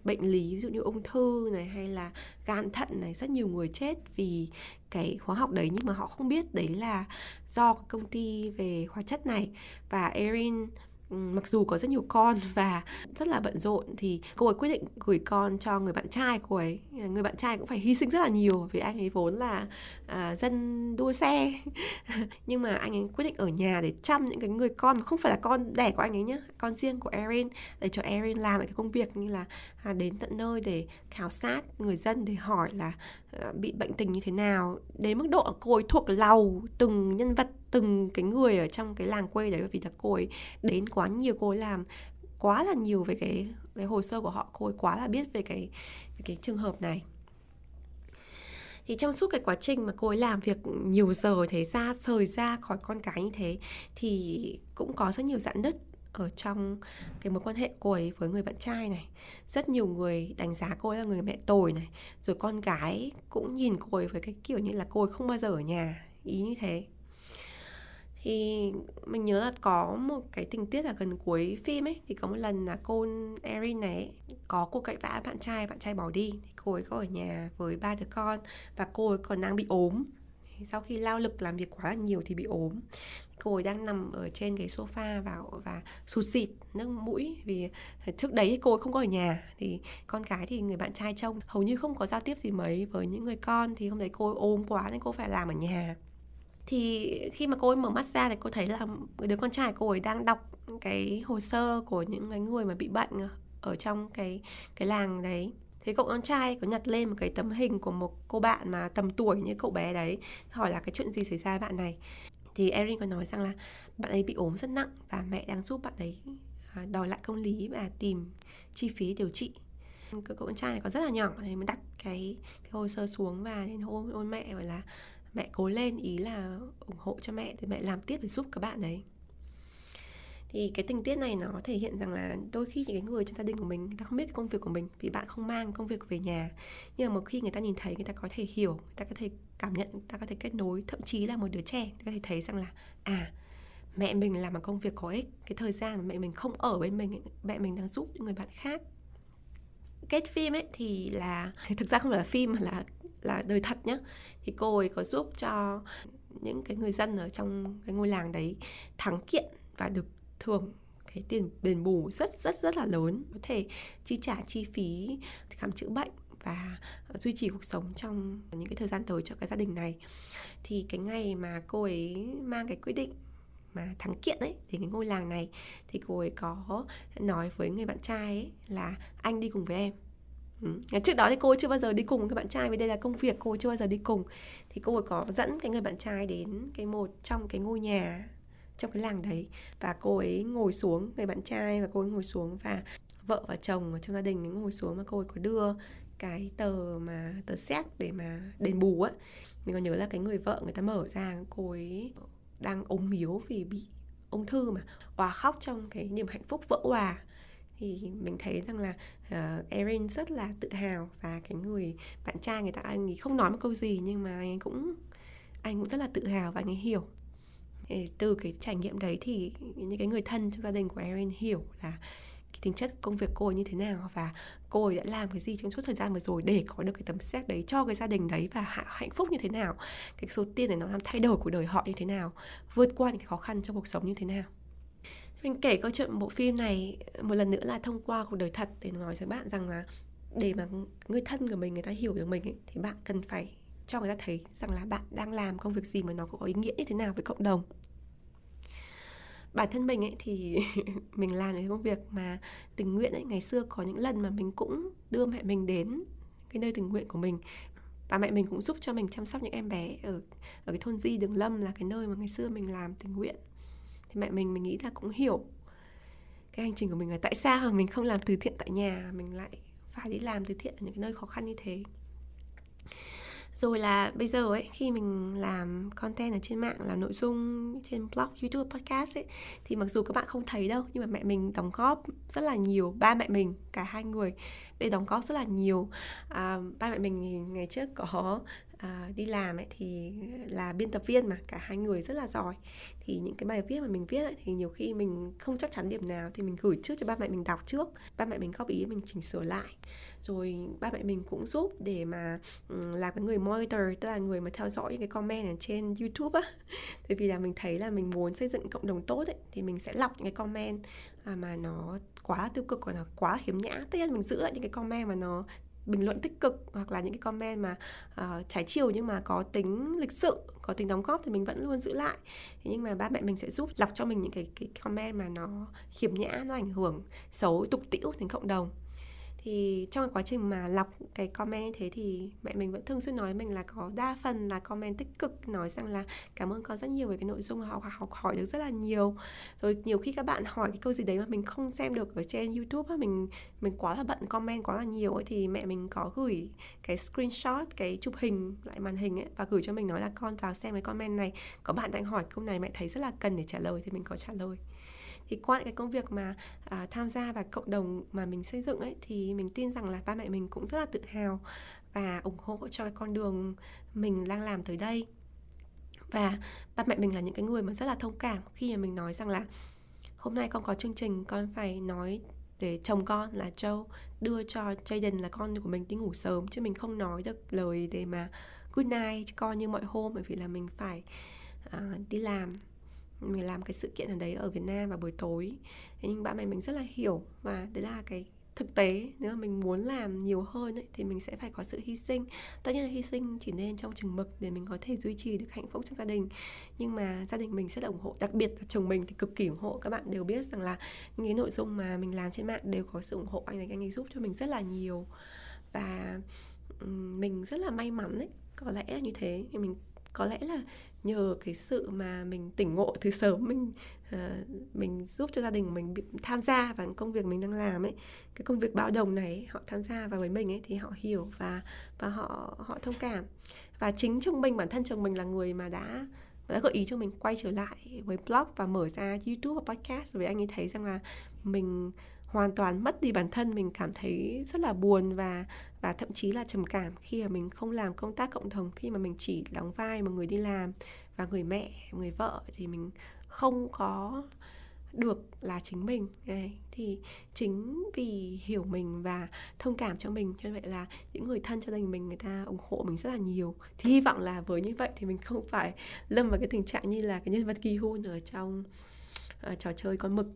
bệnh lý, ví dụ như ung thư này hay là gan thận này, rất nhiều người chết vì cái hóa học đấy, nhưng mà họ không biết đấy là do công ty về hóa chất này. Và Erin mặc dù có rất nhiều con và rất là bận rộn thì cô ấy quyết định gửi con cho người bạn trai cô ấy. Người bạn trai cũng phải hy sinh rất là nhiều vì anh ấy vốn là à, dân đua xe. Nhưng mà anh ấy quyết định ở nhà để chăm những cái người con mà không phải là con đẻ của anh ấy nhá con riêng của Erin để cho Erin làm cái công việc như là à, đến tận nơi để khảo sát người dân để hỏi là à, bị bệnh tình như thế nào. Đến mức độ cô ấy thuộc lầu từng nhân vật từng cái người ở trong cái làng quê đấy, bởi vì là cô ấy đến quá nhiều, cô ấy làm quá là nhiều về cái cái hồ sơ của họ, cô ấy quá là biết về cái về cái trường hợp này. Thì trong suốt cái quá trình mà cô ấy làm việc nhiều giờ thế ra, rời ra khỏi con cái như thế, thì cũng có rất nhiều dạn nứt ở trong cái mối quan hệ cô ấy với người bạn trai này. Rất nhiều người đánh giá cô ấy là người mẹ tồi này, rồi con gái cũng nhìn cô ấy với cái kiểu như là cô ấy không bao giờ ở nhà, ý như thế thì mình nhớ là có một cái tình tiết là gần cuối phim ấy, thì có một lần là cô Erin này có cuộc cãi vã bạn trai bạn trai bỏ đi. Thì cô ấy có ở nhà với ba đứa con và cô ấy còn đang bị ốm. Sau khi lao lực làm việc quá là nhiều thì bị ốm. Cô ấy đang nằm ở trên cái sofa và và sụt xịt nước mũi vì trước đấy cô ấy không có ở nhà. Thì con cái thì người bạn trai trông hầu như không có giao tiếp gì mấy với những người con. Thì hôm đấy cô ấy ốm quá nên cô phải làm ở nhà thì khi mà cô ấy mở mắt ra thì cô thấy là đứa con trai cô ấy đang đọc cái hồ sơ của những cái người mà bị bệnh ở trong cái cái làng đấy. Thế cậu con trai có nhặt lên một cái tấm hình của một cô bạn mà tầm tuổi như cậu bé đấy, hỏi là cái chuyện gì xảy ra với bạn này? Thì Erin có nói rằng là bạn ấy bị ốm rất nặng và mẹ đang giúp bạn ấy à, đòi lại công lý và tìm chi phí điều trị. Cậu con trai này còn rất là nhỏ thì mới đặt cái cái hồ sơ xuống và đến ôm ôm mẹ gọi là mẹ cố lên ý là ủng hộ cho mẹ thì mẹ làm tiếp để giúp các bạn đấy thì cái tình tiết này nó thể hiện rằng là đôi khi những cái người trong gia đình của mình, người ta không biết cái công việc của mình vì bạn không mang công việc về nhà. Nhưng mà một khi người ta nhìn thấy, người ta có thể hiểu, người ta có thể cảm nhận, người ta có thể kết nối. Thậm chí là một đứa trẻ, người ta có thể thấy rằng là à mẹ mình làm một công việc có ích. Cái thời gian mà mẹ mình không ở bên mình, mẹ mình đang giúp những người bạn khác. Kết phim ấy thì là, thực ra không phải là phim mà là là đời thật nhá. Thì cô ấy có giúp cho những cái người dân ở trong cái ngôi làng đấy thắng kiện và được thưởng cái tiền đền bù rất rất rất là lớn. Có thể chi trả chi phí khám chữa bệnh và duy trì cuộc sống trong những cái thời gian tới cho cái gia đình này. Thì cái ngày mà cô ấy mang cái quyết định mà thắng kiện ấy thì cái ngôi làng này thì cô ấy có nói với người bạn trai ấy là anh đi cùng với em. Ừ. Trước đó thì cô chưa bao giờ đi cùng với bạn trai vì đây là công việc, cô chưa bao giờ đi cùng. Thì cô ấy có dẫn cái người bạn trai đến cái một trong cái ngôi nhà, trong cái làng đấy. Và cô ấy ngồi xuống, người bạn trai và cô ấy ngồi xuống và vợ và chồng ở trong gia đình ấy ngồi xuống mà cô ấy có đưa cái tờ mà, tờ xét để mà đền bù á. Mình còn nhớ là cái người vợ người ta mở ra, cô ấy đang ốm yếu vì bị ung thư mà. Hòa khóc trong cái niềm hạnh phúc vỡ hòa thì mình thấy rằng là uh, Erin rất là tự hào và cái người bạn trai người ta anh ấy không nói một câu gì nhưng mà anh ấy cũng anh cũng rất là tự hào và anh ấy hiểu. Từ cái trải nghiệm đấy thì những cái người thân trong gia đình của Erin hiểu là cái tính chất công việc cô ấy như thế nào và cô ấy đã làm cái gì trong suốt thời gian vừa rồi để có được cái tấm xét đấy cho cái gia đình đấy và hạnh phúc như thế nào. Cái số tiền này nó làm thay đổi cuộc đời họ như thế nào vượt qua những cái khó khăn trong cuộc sống như thế nào mình kể câu chuyện bộ phim này một lần nữa là thông qua cuộc đời thật để nói với bạn rằng là để mà người thân của mình người ta hiểu được mình ấy, thì bạn cần phải cho người ta thấy rằng là bạn đang làm công việc gì mà nó có ý nghĩa như thế nào với cộng đồng. Bản thân mình ấy thì mình làm cái công việc mà tình nguyện ấy. Ngày xưa có những lần mà mình cũng đưa mẹ mình đến cái nơi tình nguyện của mình và mẹ mình cũng giúp cho mình chăm sóc những em bé ở ở cái thôn Di Đường Lâm là cái nơi mà ngày xưa mình làm tình nguyện thì mẹ mình mình nghĩ là cũng hiểu. Cái hành trình của mình là tại sao mà mình không làm từ thiện tại nhà mình lại phải đi làm từ thiện ở những cái nơi khó khăn như thế. Rồi là bây giờ ấy khi mình làm content ở trên mạng làm nội dung trên blog youtube podcast ấy thì mặc dù các bạn không thấy đâu nhưng mà mẹ mình đóng góp rất là nhiều ba mẹ mình cả hai người để đóng góp rất là nhiều. À, ba mẹ mình ngày trước có à, đi làm ấy thì là biên tập viên mà cả hai người rất là giỏi. Thì những cái bài viết mà mình viết ấy, thì nhiều khi mình không chắc chắn điểm nào thì mình gửi trước cho ba mẹ mình đọc trước. Ba mẹ mình góp ý mình chỉnh sửa lại. Rồi ba mẹ mình cũng giúp để mà ừ, làm là cái người monitor tức là người mà theo dõi những cái comment ở trên youtube á. Tại vì là mình thấy là mình muốn xây dựng cộng đồng tốt ấy thì mình sẽ lọc những cái comment à, mà nó quá tiêu cực và nó quá khiếm nhã. Tất nhiên mình giữ lại những cái comment mà nó bình luận tích cực hoặc là những cái comment mà uh, trái chiều nhưng mà có tính lịch sự có tính đóng góp thì mình vẫn luôn giữ lại. Thế nhưng mà ba mẹ mình sẽ giúp lọc cho mình những cái cái comment mà nó khiếm nhã nó ảnh hưởng xấu tục tĩu đến cộng đồng thì trong cái quá trình mà lọc cái comment như thế thì mẹ mình vẫn thường xuyên nói mình là có đa phần là comment tích cực, nói rằng là cảm ơn con rất nhiều về cái nội dung học học hỏi được rất là nhiều. Rồi nhiều khi các bạn hỏi cái câu gì đấy mà mình không xem được ở trên youtube mình mình quá là bận comment quá là nhiều ấy, thì mẹ mình có gửi cái screenshot, cái chụp hình lại màn hình ấy và gửi cho mình nói là con vào xem cái comment này, có bạn đang hỏi câu này, mẹ thấy rất là cần để trả lời thì mình có trả lời thì qua cái công việc mà à, tham gia vào cộng đồng mà mình xây dựng ấy thì mình tin rằng là ba mẹ mình cũng rất là tự hào và ủng hộ cho cái con đường mình đang làm tới đây. Và ba mẹ mình là những cái người mà rất là thông cảm khi mà mình nói rằng là hôm nay con có chương trình con phải nói để chồng con là châu đưa cho Jaden là con của mình đi ngủ sớm chứ mình không nói được lời để mà good night cho con như mọi hôm bởi vì là mình phải uh, đi làm mình làm cái sự kiện ở đấy ở Việt Nam vào buổi tối. Thế nhưng bạn bè mình rất là hiểu và đấy là cái thực tế. Nếu mà mình muốn làm nhiều hơn ấy, thì mình sẽ phải có sự hy sinh. Tất nhiên là hy sinh chỉ nên trong chừng mực để mình có thể duy trì được hạnh phúc trong gia đình. Nhưng mà gia đình mình rất là ủng hộ đặc biệt là chồng mình thì cực kỳ ủng hộ. Các bạn đều biết rằng là những cái nội dung mà mình làm trên mạng đều có sự ủng hộ. Anh ấy anh ấy giúp cho mình rất là nhiều. Và mình rất là may mắn ấy. Có lẽ là như thế. Thì mình có lẽ là nhờ cái sự mà mình tỉnh ngộ từ sớm mình uh, mình giúp cho gia đình mình tham gia vào công việc mình đang làm ấy. Cái công việc bao đồng này họ tham gia vào với mình ấy thì họ hiểu và và họ họ thông cảm. Và chính chồng mình bản thân chồng mình là người mà đã đã gợi ý cho mình quay trở lại với blog và mở ra youtube và podcast. Vì anh ấy thấy rằng là mình hoàn toàn mất đi bản thân mình cảm thấy rất là buồn và và thậm chí là trầm cảm khi mà mình không làm công tác cộng đồng khi mà mình chỉ đóng vai một người đi làm và người mẹ người vợ thì mình không có được là chính mình Đấy. thì chính vì hiểu mình và thông cảm cho mình cho vậy là những người thân cho gia đình mình người ta ủng hộ mình rất là nhiều thì hy vọng là với như vậy thì mình không phải lâm vào cái tình trạng như là cái nhân vật kỳ hôn ở trong uh, trò chơi con mực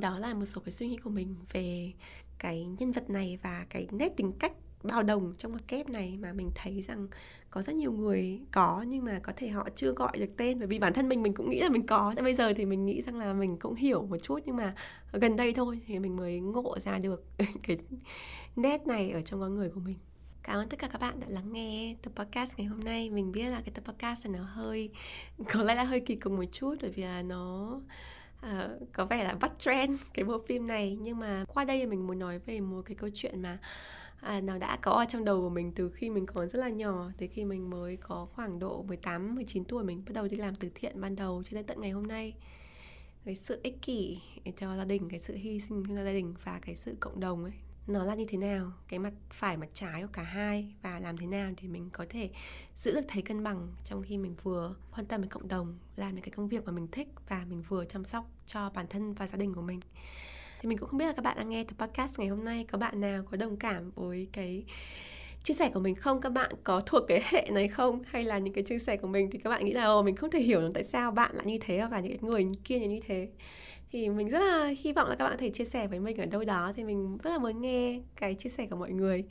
đó là một số cái suy nghĩ của mình về cái nhân vật này và cái nét tính cách bao đồng trong mặt kép này mà mình thấy rằng có rất nhiều người có nhưng mà có thể họ chưa gọi được tên bởi vì bản thân mình mình cũng nghĩ là mình có. Và bây giờ thì mình nghĩ rằng là mình cũng hiểu một chút nhưng mà gần đây thôi thì mình mới ngộ ra được cái nét này ở trong con người của mình. Cảm ơn tất cả các bạn đã lắng nghe tập podcast ngày hôm nay. Mình biết là cái tập podcast này nó hơi, Có lẽ là hơi kỳ cục một chút Bởi vì là nó Ờ, có vẻ là bắt trend cái bộ phim này. Nhưng mà qua đây thì mình muốn nói về một cái câu chuyện mà à, nó đã có ở trong đầu của mình từ khi mình còn rất là nhỏ. Tới khi mình mới có khoảng độ 18 19 tuổi mình bắt đầu đi làm từ thiện ban đầu cho đến tận ngày hôm nay. Cái sự ích kỷ cho gia đình cái sự hy sinh cho gia đình và cái sự cộng đồng ấy nó là như thế nào, cái mặt phải, mặt trái của cả hai và làm thế nào để mình có thể giữ được thấy cân bằng trong khi mình vừa quan tâm đến cộng đồng, làm những cái công việc mà mình thích và mình vừa chăm sóc cho bản thân và gia đình của mình. Thì mình cũng không biết là các bạn đang nghe tập podcast ngày hôm nay, có bạn nào có đồng cảm với cái chia sẻ của mình không? Các bạn có thuộc cái hệ này không? Hay là những cái chia sẻ của mình thì các bạn nghĩ là, ồ, mình không thể hiểu được tại sao bạn lại như thế hoặc là những cái người kia như thế thì mình rất là hy vọng là các bạn có thể chia sẻ với mình ở đâu đó thì mình rất là muốn nghe cái chia sẻ của mọi người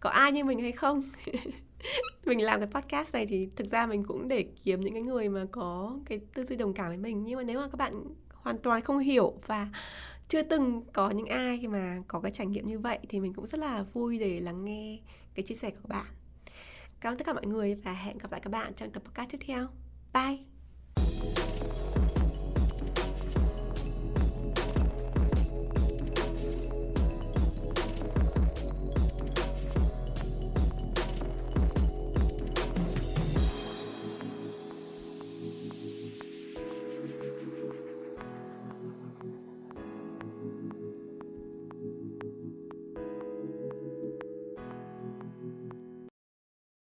có ai như mình hay không mình làm cái podcast này thì thực ra mình cũng để kiếm những cái người mà có cái tư duy đồng cảm với mình nhưng mà nếu mà các bạn hoàn toàn không hiểu và chưa từng có những ai mà có cái trải nghiệm như vậy thì mình cũng rất là vui để lắng nghe cái chia sẻ của các bạn. Cảm ơn tất cả mọi người và hẹn gặp lại các bạn trong tập podcast tiếp theo. Bye!